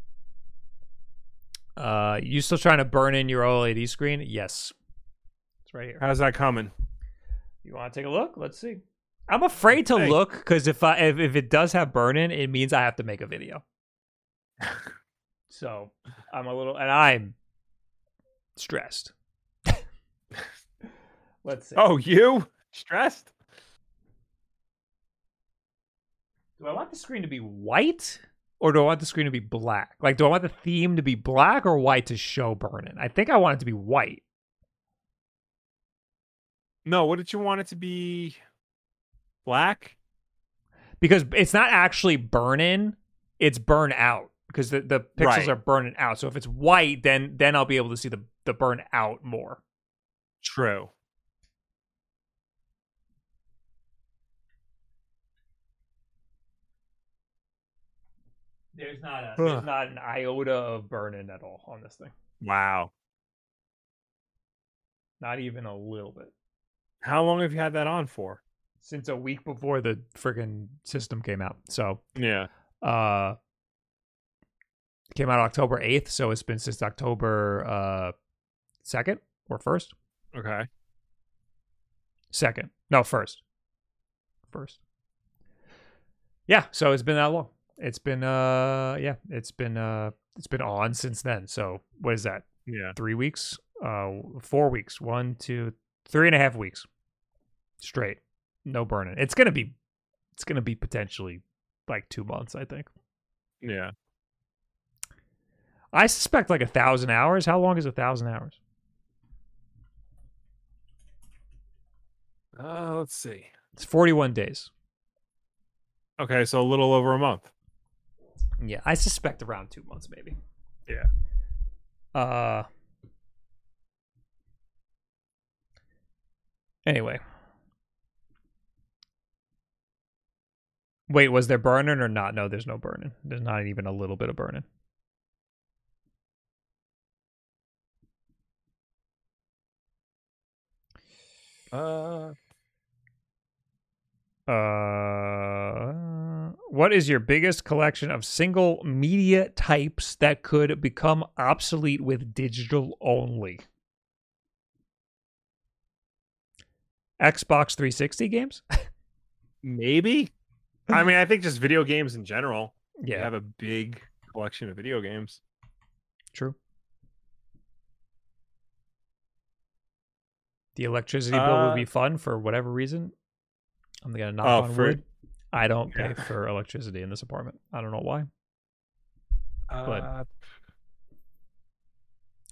Uh, you still trying to burn in your OLED screen? Yes. It's right here. How's that coming? You want to take a look? Let's see. I'm afraid to Hey. look because if I if, if it does have burn in, it means I have to make a video. so I'm a little, and I'm stressed. Let's see. Oh, you stressed? Do I want the screen to be white or do I want the screen to be black? Like, do I want the theme to be black or white to show burn-in? I think I want it to be white. No. What did you want it to be? Black. because it's not actually burning, it's burn out because the, the pixels Right. are burning out so if it's white then then i'll be able to see the the burn out more True. There's not a there's not an iota of burn in at all on this thing Wow. not even a little bit How long have you had that on for? since a week before the friggin' system came out so Yeah. uh came out october 8th so it's been since october uh 2nd or 1st Okay. Second. No, first. First. Yeah, so it's been that long. It's been uh yeah, it's been uh it's been on since then. So what is that? Yeah. Three weeks? Uh four weeks. One, two, three and a half weeks. Straight. No burning. It's gonna be it's gonna be potentially like two months, I think. Yeah. I suspect like a thousand hours. How long is a thousand hours? Uh, let's see. It's forty one days. Okay, so a little over a month. Yeah, I suspect around two months, maybe. Yeah. Uh. Anyway. Wait, was there burning or not? No, there's no burning. There's not even a little bit of burning. Uh, Uh, what is your biggest collection of single media types that could become obsolete with digital only? Xbox 360 games? maybe. I mean, I think just video games in general. You yeah, have a big collection of video games. true. The electricity bill would Uh, be fun for whatever reason. I'm gonna knock Oh, on for- wood. I don't pay Yeah. for electricity in this apartment. I don't know why. Uh,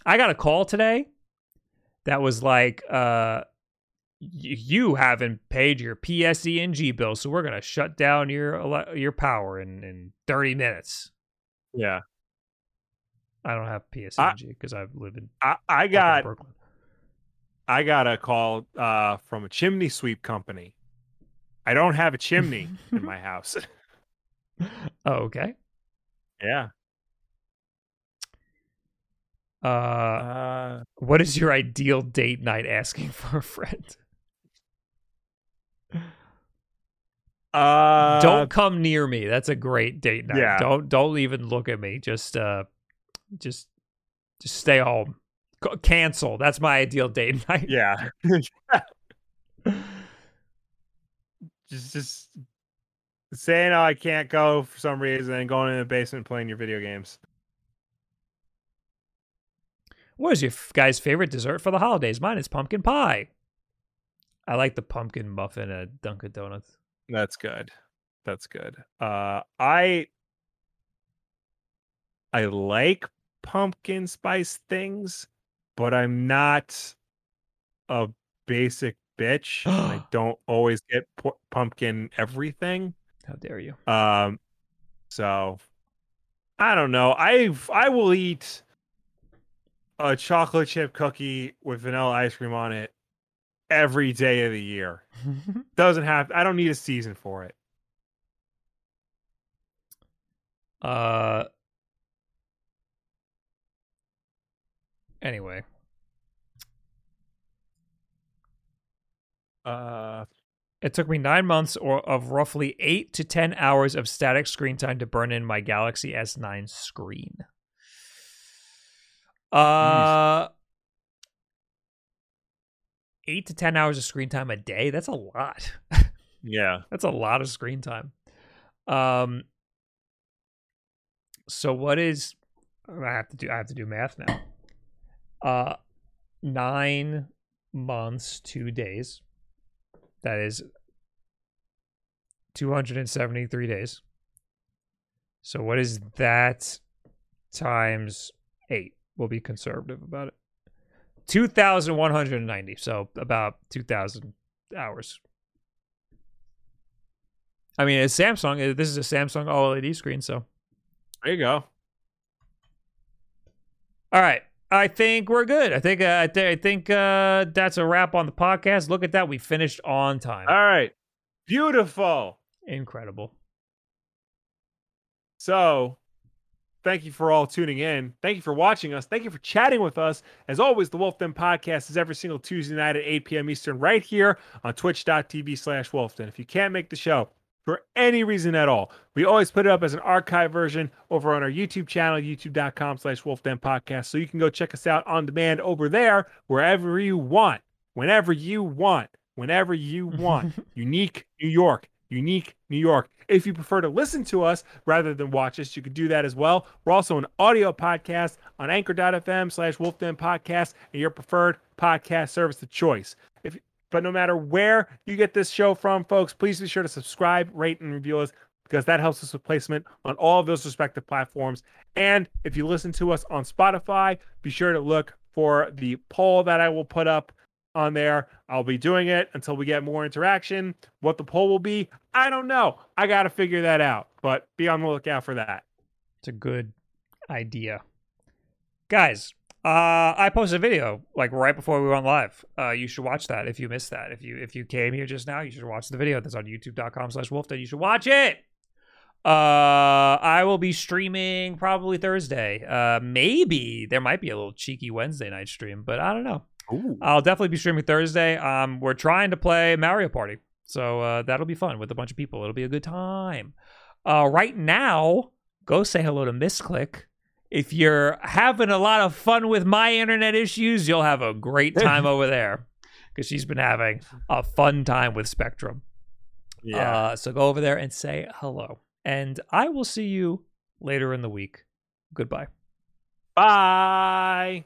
I got a call today that was like, uh, y- you haven't paid your PSE&G bill, so we're gonna shut down your your power in in 30 minutes. yeah. I don't have PSE&G because I live in I, I got Brooklyn. I got a call uh, from a chimney sweep company. I don't have a chimney in my house. Oh, okay. Yeah. Uh, Uh, what is your ideal date night? Asking for a friend. uh, don't come near me. That's a great date night. yeah. Don't don't even look at me. Just uh, just Just stay home. Cancel. That's my ideal date night. Yeah. Just just saying oh I can't go for some reason and going in the basement playing your video games. What is your guy's favorite dessert for the holidays? Mine is pumpkin pie. I like the pumpkin muffin at Dunkin' Donuts. That's good. That's good. Uh I I like pumpkin spice things, but I'm not a basic bitch. I don't always get pu- pumpkin everything. How dare you? Um so I don't know. I I will eat a chocolate chip cookie with vanilla ice cream on it every day of the year. Doesn't have I don't need a season for it. uh. Anyway, Uh it took me nine months or of roughly eight to ten hours of static screen time to burn in my Galaxy S9 screen. Uh, eight to ten hours of screen time a day. That's a lot. yeah. That's a lot of screen time. Um. So what is? I have to do. I have to do math now. Uh, nine months, two days. That is two hundred and seventy-three days. So what is that times eight? We'll be conservative about it. Two thousand one hundred and ninety. So about two thousand hours. I mean, it's Samsung. This is a Samsung OLED screen, so There you go. all right. I think we're good. I think uh, I, th- I think uh, that's a wrap on the podcast. Look at that, we finished on time. All right. Beautiful. Incredible. So, thank you for all tuning in. Thank you for watching us. Thank you for chatting with us. As always, the Wolf Den podcast is every single Tuesday night at 8 p.m. Eastern, right here on twitch.tv slash Wolfden. If you can't make the show for any reason at all, we always put it up as an archive version over on our YouTube channel, youtube.com slash Wolfden podcast. So you can go check us out on demand over there, wherever you want, whenever you want, whenever you want. Unique New York. Unique New York. If you prefer to listen to us rather than watch us, you could do that as well. We're also an audio podcast on anchor.fm slash wolfden podcast and your preferred podcast service of choice. If but no matter where you get this show from, folks, please be sure to subscribe, rate, and review us because that helps us with placement on all of those respective platforms. And if you listen to us on Spotify, be sure to look for the poll that I will put up on there. I'll be doing it until we get more interaction. What the poll will be, I don't know. I got to figure that out, but be on the lookout for that. It's a good idea. Guys, uh, I posted a video like right before we went live. Uh, you should watch that if you missed that. If you if you came here just now, you should watch the video that's on youtube.com slash wolfden. You should watch it. Uh, I will be streaming probably Thursday. Uh, maybe there might be a little cheeky Wednesday night stream, but I don't know. Ooh. I'll definitely be streaming Thursday. Um, we're trying to play Mario Party, so uh, that'll be fun with a bunch of people. It'll be a good time. Uh, right now, go say hello to Misclick. If you're having a lot of fun with my internet issues, you'll have a great time over there because she's been having a fun time with Spectrum. Yeah. Uh, so go over there and say hello, and I will see you later in the week. Goodbye. Bye.